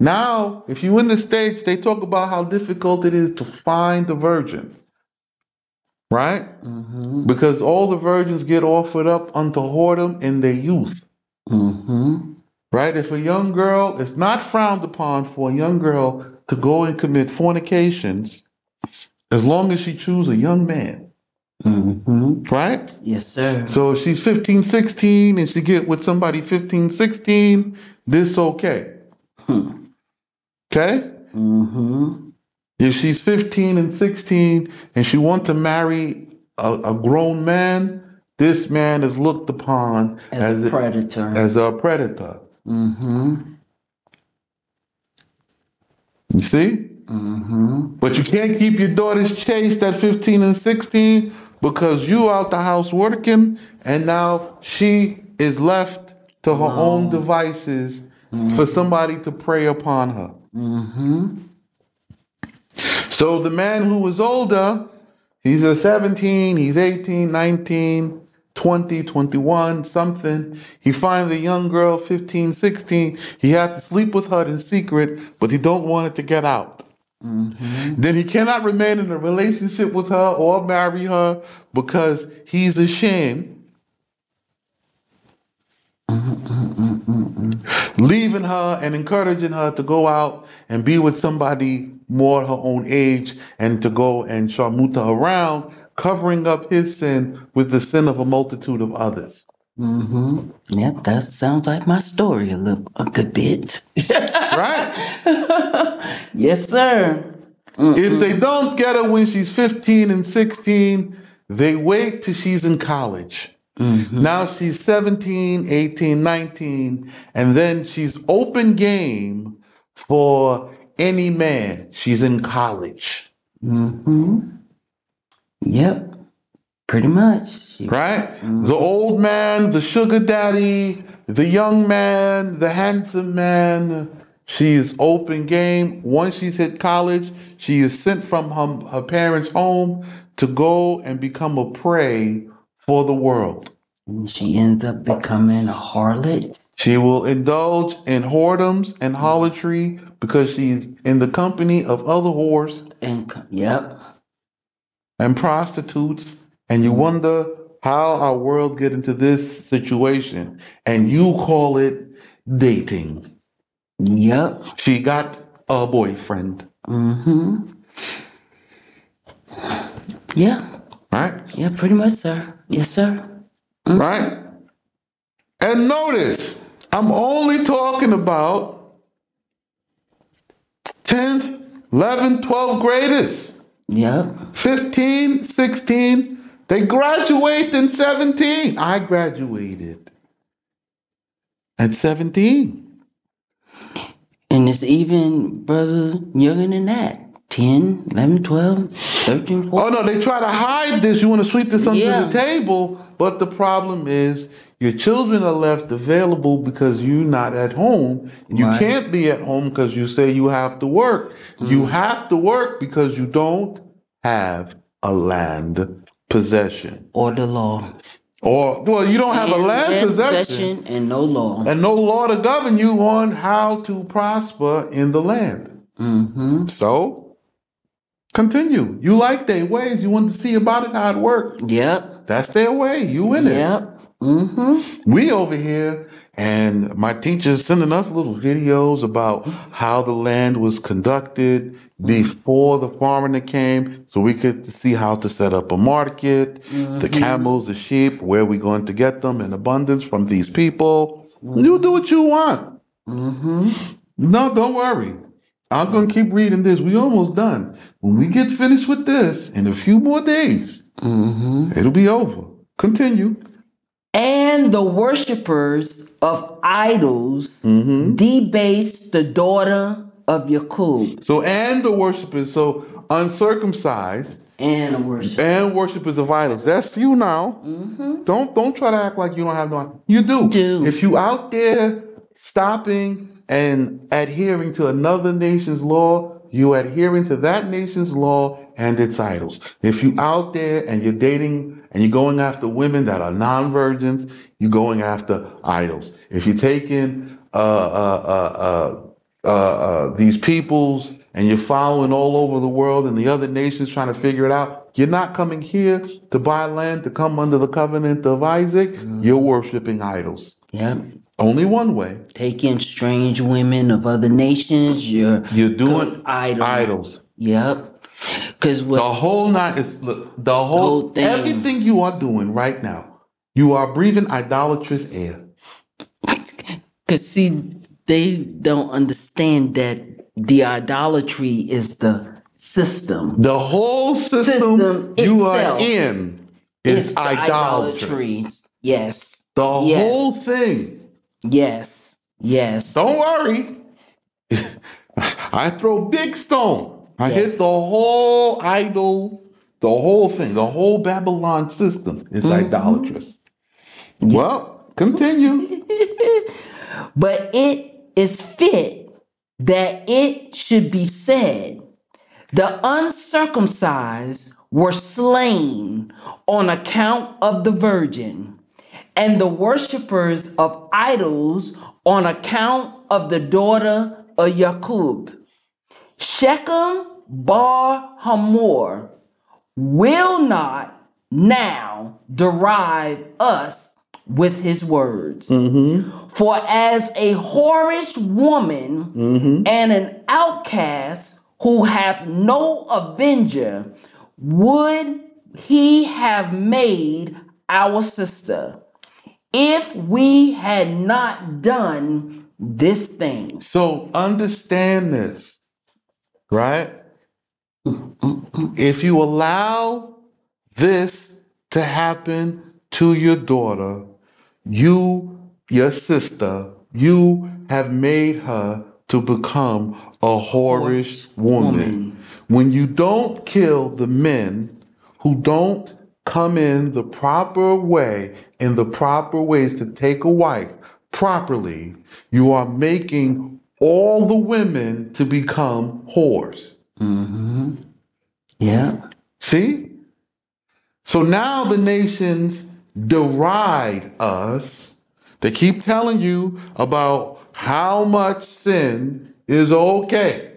Now, if you in the States, they talk about how difficult it is to find the virgin. Right? Mm-hmm. Because all the virgins get offered up unto whoredom in their youth. Mm-hmm. Right? If a young girl, it's not frowned upon for a young girl to go and commit fornications as long as she choose a young man. Mm-hmm. Right? Yes, sir. So if she's 15, 16 and she get with somebody 15, 16, this okay. Hmm. Okay? Mm-hmm. If she's 15 and 16 and she want to marry a, a grown man, this man is looked upon As, as, a a, predator. as a predator. Mm-hmm. You see? Mm-hmm. But you can't keep your daughters chaste at 15 and 16 because you out the house working and now she is left to her own devices for somebody to prey upon her. Mm-hmm. So the man who was older, he's a 17, he's 18, 19, 20, 21, something. He finds a young girl, 15, 16. He had to sleep with her in secret, but he don't want it to get out. Mm-hmm. Then he cannot remain in a relationship with her or marry her because he's ashamed. Leaving her and encouraging her to go out and be with somebody more her own age and to go and sharmuta around, covering up his sin with the sin of a multitude of others. Mm-hmm. Yep, that sounds like my story a little, a good bit. Right? yes, sir. If they don't get her when she's 15 and 16, they wait till she's in college. Mm-hmm. Now she's 17, 18, 19, and then she's open game for any man. She's in college, Mm-hmm. Yep, pretty much. right? Mm-hmm. The old man, the sugar daddy, the young man, the handsome man. She is open game. Once she's hit college, she is sent from her, her parents' home to go and become a prey for the world. And she ends up becoming a harlot. She will indulge in whoredoms and harlotry because she's in the company of other whores And yep. And prostitutes. And you wonder how our world get into this situation. And you call it dating. Yep. She got a boyfriend, Mm-hmm. Yeah. right? Yeah, pretty much, sir. Yes, sir. Right? And notice, I'm only talking about 10th, 11th, 12th graders. Yep. 15, 16, they graduate in 17. I graduated at 17. And it's even, brother, younger than that. 10, 11, 12, 13, 14. Oh no, they try to hide this. You want to sweep this under Yeah. the table, but the problem is your children are left available because you're not at home. You Right. can't be at home because you say you have to work. You have to work because you don't have a land possession. Or the law. Or well, you don't have a And- land and possession and no law. and no law to govern you on how to prosper in the land. Mm-hmm. So continue. You like their ways. You want to see about it how it works. Yep. That's their way. You in it. Yep. Mm-hmm. We over here, and my teacher's sending us little videos about how the land was conducted before the foreigner came, so we could see how to set up a market, the camels, the sheep, where we going to get them in abundance from these people. You do what you want. Mm-hmm. No, don't worry. I'm gonna keep reading this. We almost done. When we get finished with this in a few more days, Mm-hmm. it'll be over. Continue. And the worshippers of idols hmm debased the daughter of Yakub So, and the worshipers, so uncircumcised and worship. and worshipers of idols. That's you now. Don't don't try to act like you don't have no. You do. Do. If you out there stopping and adhering to another nation's law, you adhering to that nation's law and its idols. If you out there and you're dating and you're going after women that are non-virgins, you're going after idols. If you're taking uh, uh, uh, uh, uh, uh, these peoples and you're following all over the world and the other nations trying to figure it out, you're not coming here to buy land to come under the covenant of Isaac. You're worshiping idols. Yep. Only one way. Taking strange women of other nations, you're You're doing idol. idols. Yep. Because The whole night is look, the whole, whole thing. everything you are doing right now. You are breathing idolatrous air. Cause see, they don't understand that the idolatry is the system. The whole system, System you are in is It's idolatry. Yes. The Yes. whole thing. Yes. Yes. Don't worry. I throw big stone. I Yes. hit the whole idol, the whole thing, the whole Babylon system is Mm-hmm. idolatrous. Well, continue. But it is fit that it should be said, the uncircumcised were slain on account of the virgin, and the worshippers of idols on account of the daughter of Jacob. Shechem bar Hamor will not now derive us with his words. Mm-hmm. For as a whorish woman mm-hmm. and an outcast who hath no avenger, would he have made our sister if we had not done this thing. So understand this, right? If you allow this to happen to your daughter, you, your sister, you have made her to become a whorish woman. woman. When you don't kill the men who don't come in the proper way, in the proper ways to take a wife properly, you are making all the women to become whores. Mm-hmm. Yeah. See? So now the nations deride us. They keep telling you about how much sin is okay.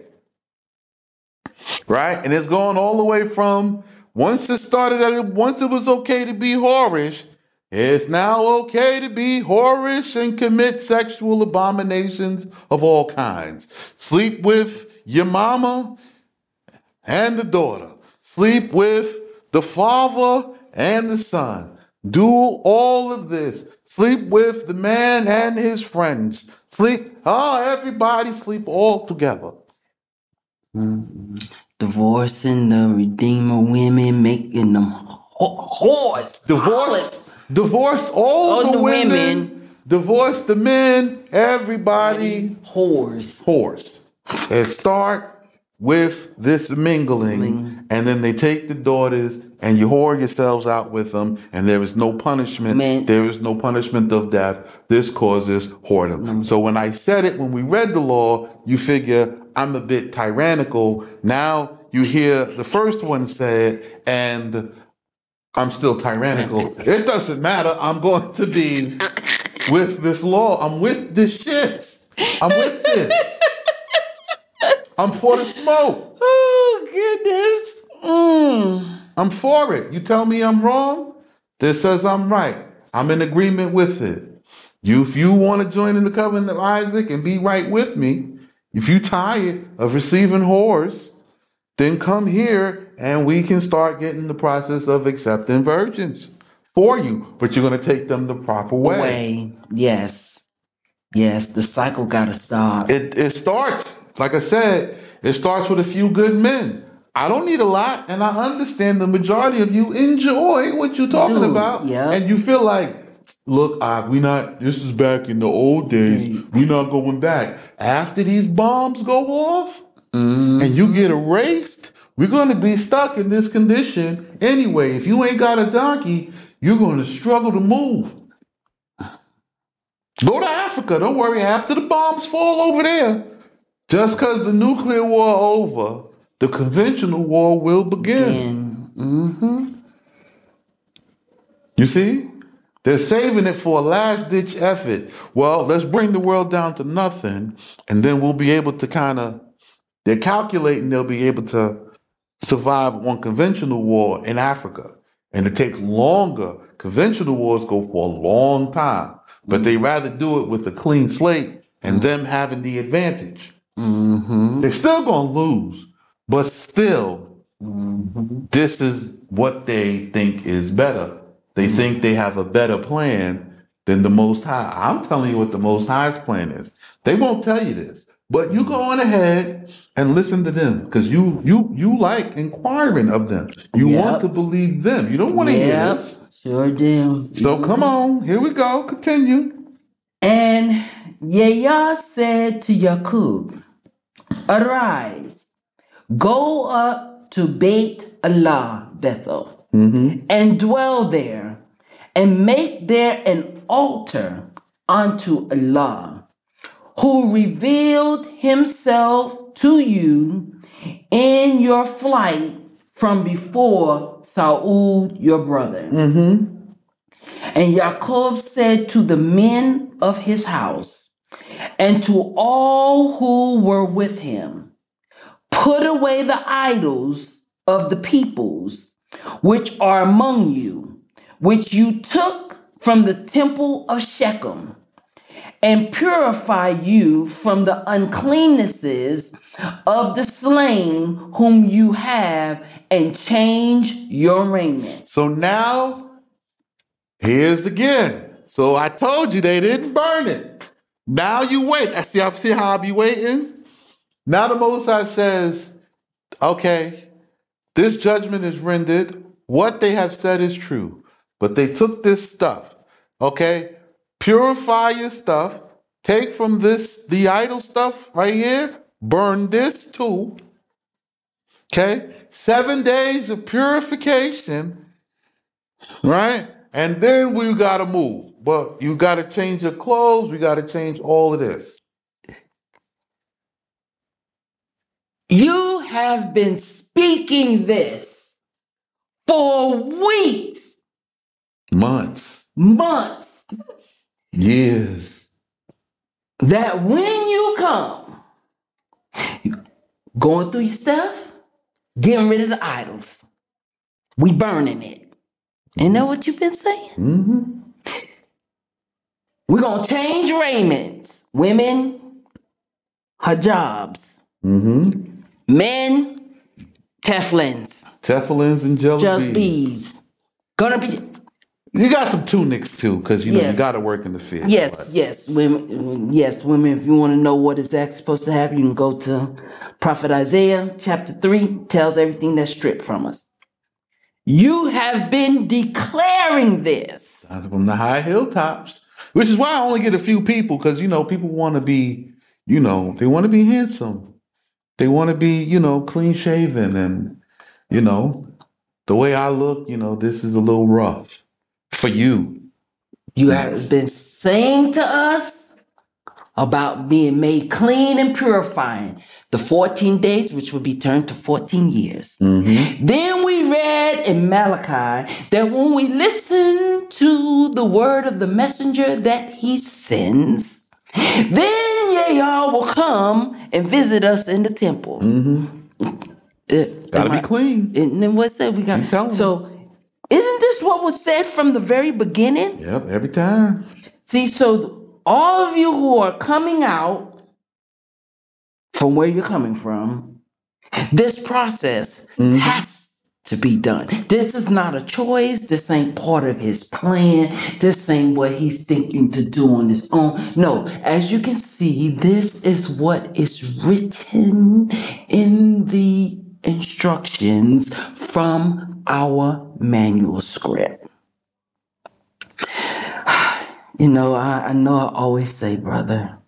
Right? And it's going all the way from once it started at it, once it was okay to be whorish, it's now okay to be whorish and commit sexual abominations of all kinds. Sleep with your mama and the daughter. Sleep with the father and the son. Do all of this. Sleep with the man and his friends. Sleep, oh, everybody sleep all together. Mm-hmm. Divorcing the Redeemer women, making them wh- whores. Divorce, divorce all, All the, the women, women. divorce the men, everybody Whores. whores. And start with this mingling, Ming- and then they take the daughters and you whore yourselves out with them, and there is no punishment. Man. There is no punishment of death. This causes whoredom. So when I said it, when we read the law, you figure I'm a bit tyrannical. Now you hear the first one say it, and I'm still tyrannical. It doesn't matter. I'm going to be with this law. I'm with this shit. I'm with this. I'm for the smoke. Oh goodness. Mm. I'm for it. You tell me I'm wrong, this says I'm right. I'm in agreement with it. You, if you want to join in the covenant of Isaac and be right with me, if you tired of receiving whores, then come here and we can start getting the process of accepting virgins for you. But you're going to take them the proper way. Way. Yes. Yes. The cycle gotta stop. It, it starts, like I said, it starts with a few good men. I don't need a lot, and I understand the majority of you enjoy what you're talking Do, about, yeah. and you feel like, look, uh, we not. This is back in the old days. Mm. we not going back. After these bombs go off, Mm. and you get erased, we're going to be stuck in this condition anyway. If you ain't got a donkey, you're going to struggle to move. Go to Africa. Don't worry. After the bombs fall over there, just because the nuclear war over, the conventional war will begin. Mm-hmm. You see? They're saving it for a last ditch effort. Well, let's bring the world down to nothing, and then we'll be able to kind of, they're calculating they'll be able to survive one conventional war in Africa. And it takes longer. Conventional wars go for a long time, but they rather do it with a clean slate and them having the advantage. Mm-hmm. They're still going to lose, but still, Mm-hmm. this is what they think is better. They think they have a better plan than the Most High. I'm telling you what the Most High's plan is. They won't tell you this, but you go on ahead and listen to them because you you you like inquiring of them. You Yep. want to believe them. You don't want to hear Yep. this. Sure do. So come on, here we go. Continue. And Yahya said to Yaqub, Arise, go up to Beit Allah, Bethel, Mm-hmm. and dwell there, and make there an altar unto Allah, who revealed himself to you in your flight from before Esau your brother. Mm-hmm. And Jacob said to the men of his house and to all who were with him, Put away the idols of the peoples which are among you, which you took from the temple of Shechem, and purify you from the uncleannesses of the slain whom you have, and change your raiment. So now, here's again. So I told you they didn't burn it. Now you wait. I see. I see how I be waiting. Now the Most High says, "Okay, this judgment is rendered. What they have said is true, but they took this stuff. Okay, purify your stuff. Take from this the idol stuff right here. Burn this too. Okay, seven days of purification." right? And then we gotta move. But you gotta change your clothes. We gotta change all of this. You have been speaking this for weeks, Months, months, years. that when you come, going through your stuff, getting rid of the idols, we burning it. Ain't that what you've been saying? Mm-hmm. We're gonna change raiments. Women, hijabs. Mm-hmm. Men, teflons. Tefillins and jelly Just beans. bees. Gonna be You got some tunics too, because you know you Yes. gotta work in the field. Yes, but- yes, women. Yes, women. If you want to know what is actually supposed to happen, you can go to Prophet Isaiah chapter three. Tells everything that's stripped from us. You have been declaring this. That's from the high hilltops. Which is why I only get a few people, because you know, people want to be, you know, they want to be handsome. They want to be, you know, clean shaven and you know, the way I look, you know, this is a little rough for you. You have been saying to us about being made clean and purifying. The 14 days, which will be turned to 14 years. Mm-hmm. Then we read in Malachi that when we listen to the word of the messenger that he sends, Then all will come and visit us in the temple. Uh, Gotta be I- clean. And then what's said we got? You tell 'em. So, what was said from the very beginning? Yep, every time. See, so all of you who are coming out from where you're coming from, this process mm-hmm. has to be done. This is not a choice. This ain't part of his plan. This ain't what he's thinking to do on his own. No, as you can see, this is what is written in the instructions from our manuscript. You know, I, I know I always say, brother,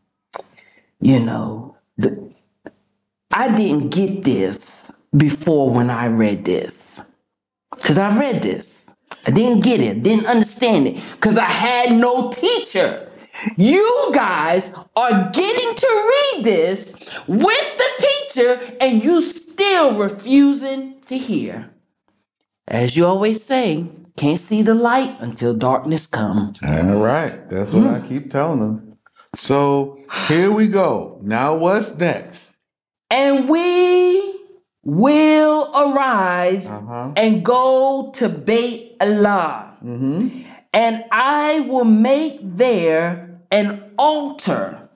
you know, the, I didn't get this before when I read this. Because I read this. I didn't get it, didn't understand it, because I had no teacher. You guys are getting to read this with the teacher, and you still refusing to hear. As you always say, can't see the light until darkness comes. All right. That's what I keep telling them. So here we go. Now what's next? And we will arise Uh-huh. and go to Beit Allah, Mm-hmm. and I will make there an altar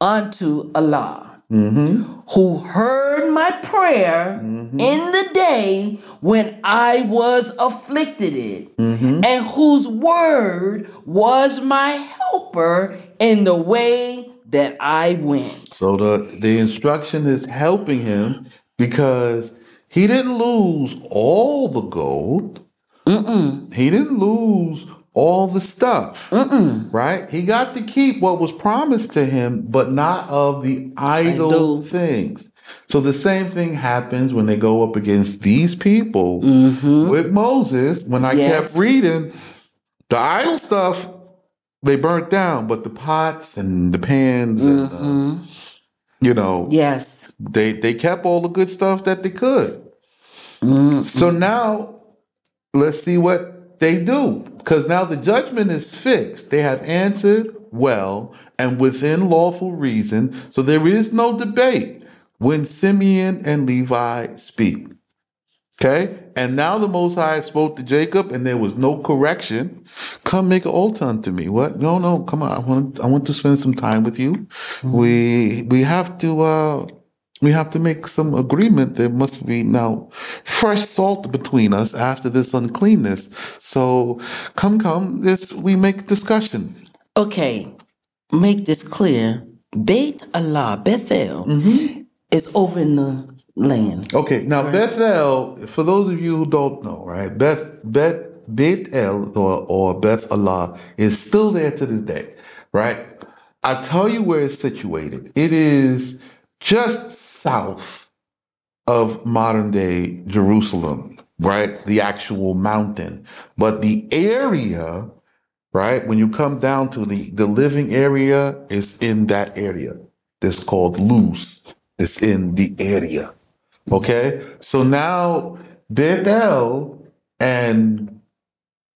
unto Allah, Mm-hmm. who heard my prayer in the day when I was afflicted, Mm-hmm. and whose word was my helper in the way that I went. So the the instruction is helping him because he didn't lose all the gold. Mm-mm, He didn't lose all the stuff. mm-mm. Right? He got to keep what was promised to him, but not of the idol Idol. things. So the same thing happens when they go up against these people Mm-hmm. with Moses. When I Yes. kept reading, the idol stuff they burnt down, but the pots and the pans and uh, Mm-hmm. you know Yes. they they kept all the good stuff that they could. Mm. So now let's see what they do. Because now the judgment is fixed. They have answered well and within lawful reason. So there is no debate when Simeon and Levi speak. Okay? And now the Most High spoke to Jacob, and there was no correction. Come make an altar unto me. What? No, no, come on. I want I want to spend some time with you. We we have to uh we have to make some agreement. There must be now fresh salt between us after this uncleanness. So come, come, this we make discussion. Okay, make this clear. Beit Allah, Bethel, mm-hmm. is over in the land. Okay, now Bethel, for those of you who don't know, right? Beth Beth Beth El or, or Beth Allah is still there to this day, right? I tell you where it's situated. It is just south of modern day Jerusalem, right? The actual mountain. But the area, right, when you come down to the, the living area, is in that area. It's called Luz. It's in the area. Okay? So now Bethel and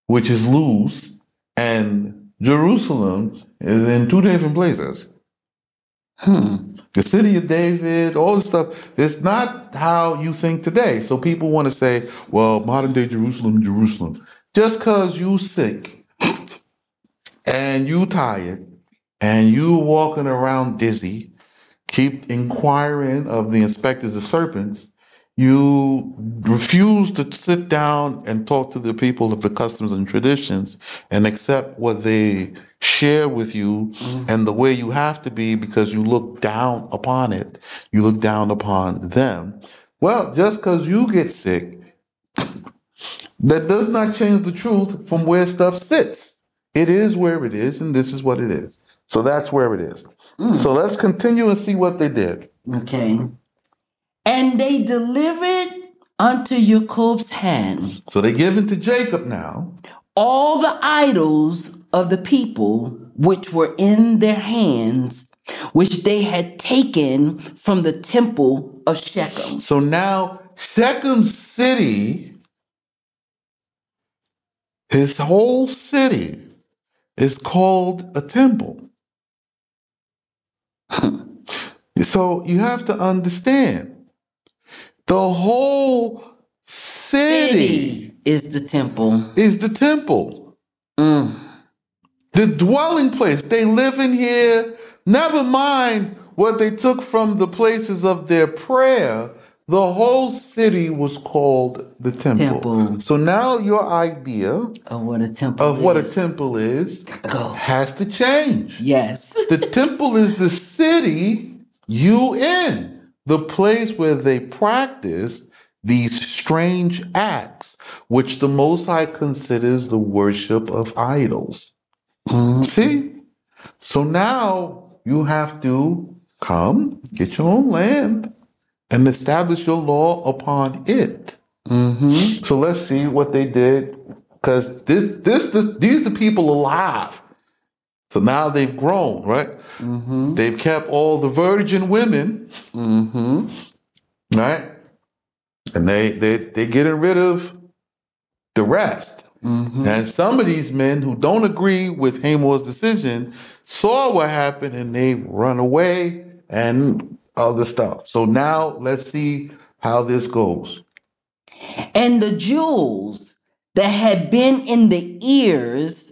which is Luz and Jerusalem is in two different places. Hmm. The city of David, all this stuff, it's not how you think today. So people want to say, well, modern day Jerusalem, Jerusalem. Just because you sick and you tired and you walking around dizzy, keep inquiring of the inspectors of serpents, you refuse to sit down and talk to the people of the customs and traditions and accept what they share with you mm-hmm. and the way you have to be because you look down upon it. You look down upon them. Well, just because you get sick, that does not change the truth from where stuff sits. It is where it is, and this is what it is. So that's where it is. Mm. So let's continue and see what they did. Okay. And they delivered unto Jacob's hand So they give it to Jacob now. all the idols of the people which were in their hands, which they had taken from the temple of Shechem. So now Shechem City, his whole city, is called a temple. So you have to understand the whole city, City is the temple. is the temple, Mm. the dwelling place. They live in here. Never mind what they took from the places of their prayer. The whole city was called the temple. Temple. So now your idea Of what a temple of what a is. temple is Go. has to change. Yes. The temple is the city you in, the place where they practice these strange acts, which the Most High considers the worship of idols. Mm. See? So now you have to come, get your own land, and establish your law upon it. Mm-hmm. So let's see what they did, because this, this, this, these are people alive. So now they've grown, right? Mm-hmm. They've kept all the virgin women, Mm-hmm. right? And they they they're getting rid of the rest. Mm-hmm. And some of these men who don't agree with Hamor's decision saw what happened and they run away and other stuff. So now let's see how this goes. And the jewels that had been in the ears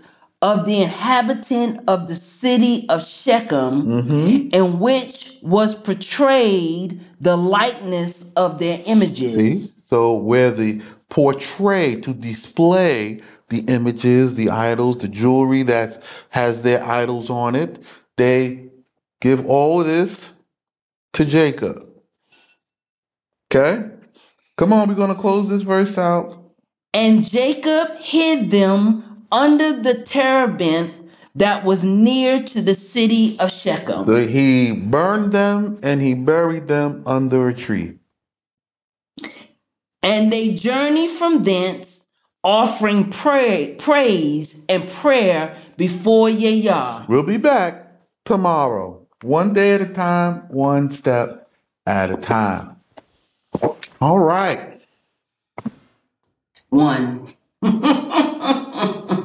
of the inhabitant of the city of Shechem, hmm in which was portrayed the likeness of their images. See? So where the portray to display the images, the idols, the jewelry that has their idols on it, they give all of this to Jacob. Okay? Come on, we're gonna close this verse out. And Jacob hid them under the terebinth that was near to the city of Shechem. So he burned them and he buried them under a tree. And they journeyed from thence, offering pray, praise and prayer before Yah. We'll be back tomorrow. One day at a time, one step at a time. All right. One.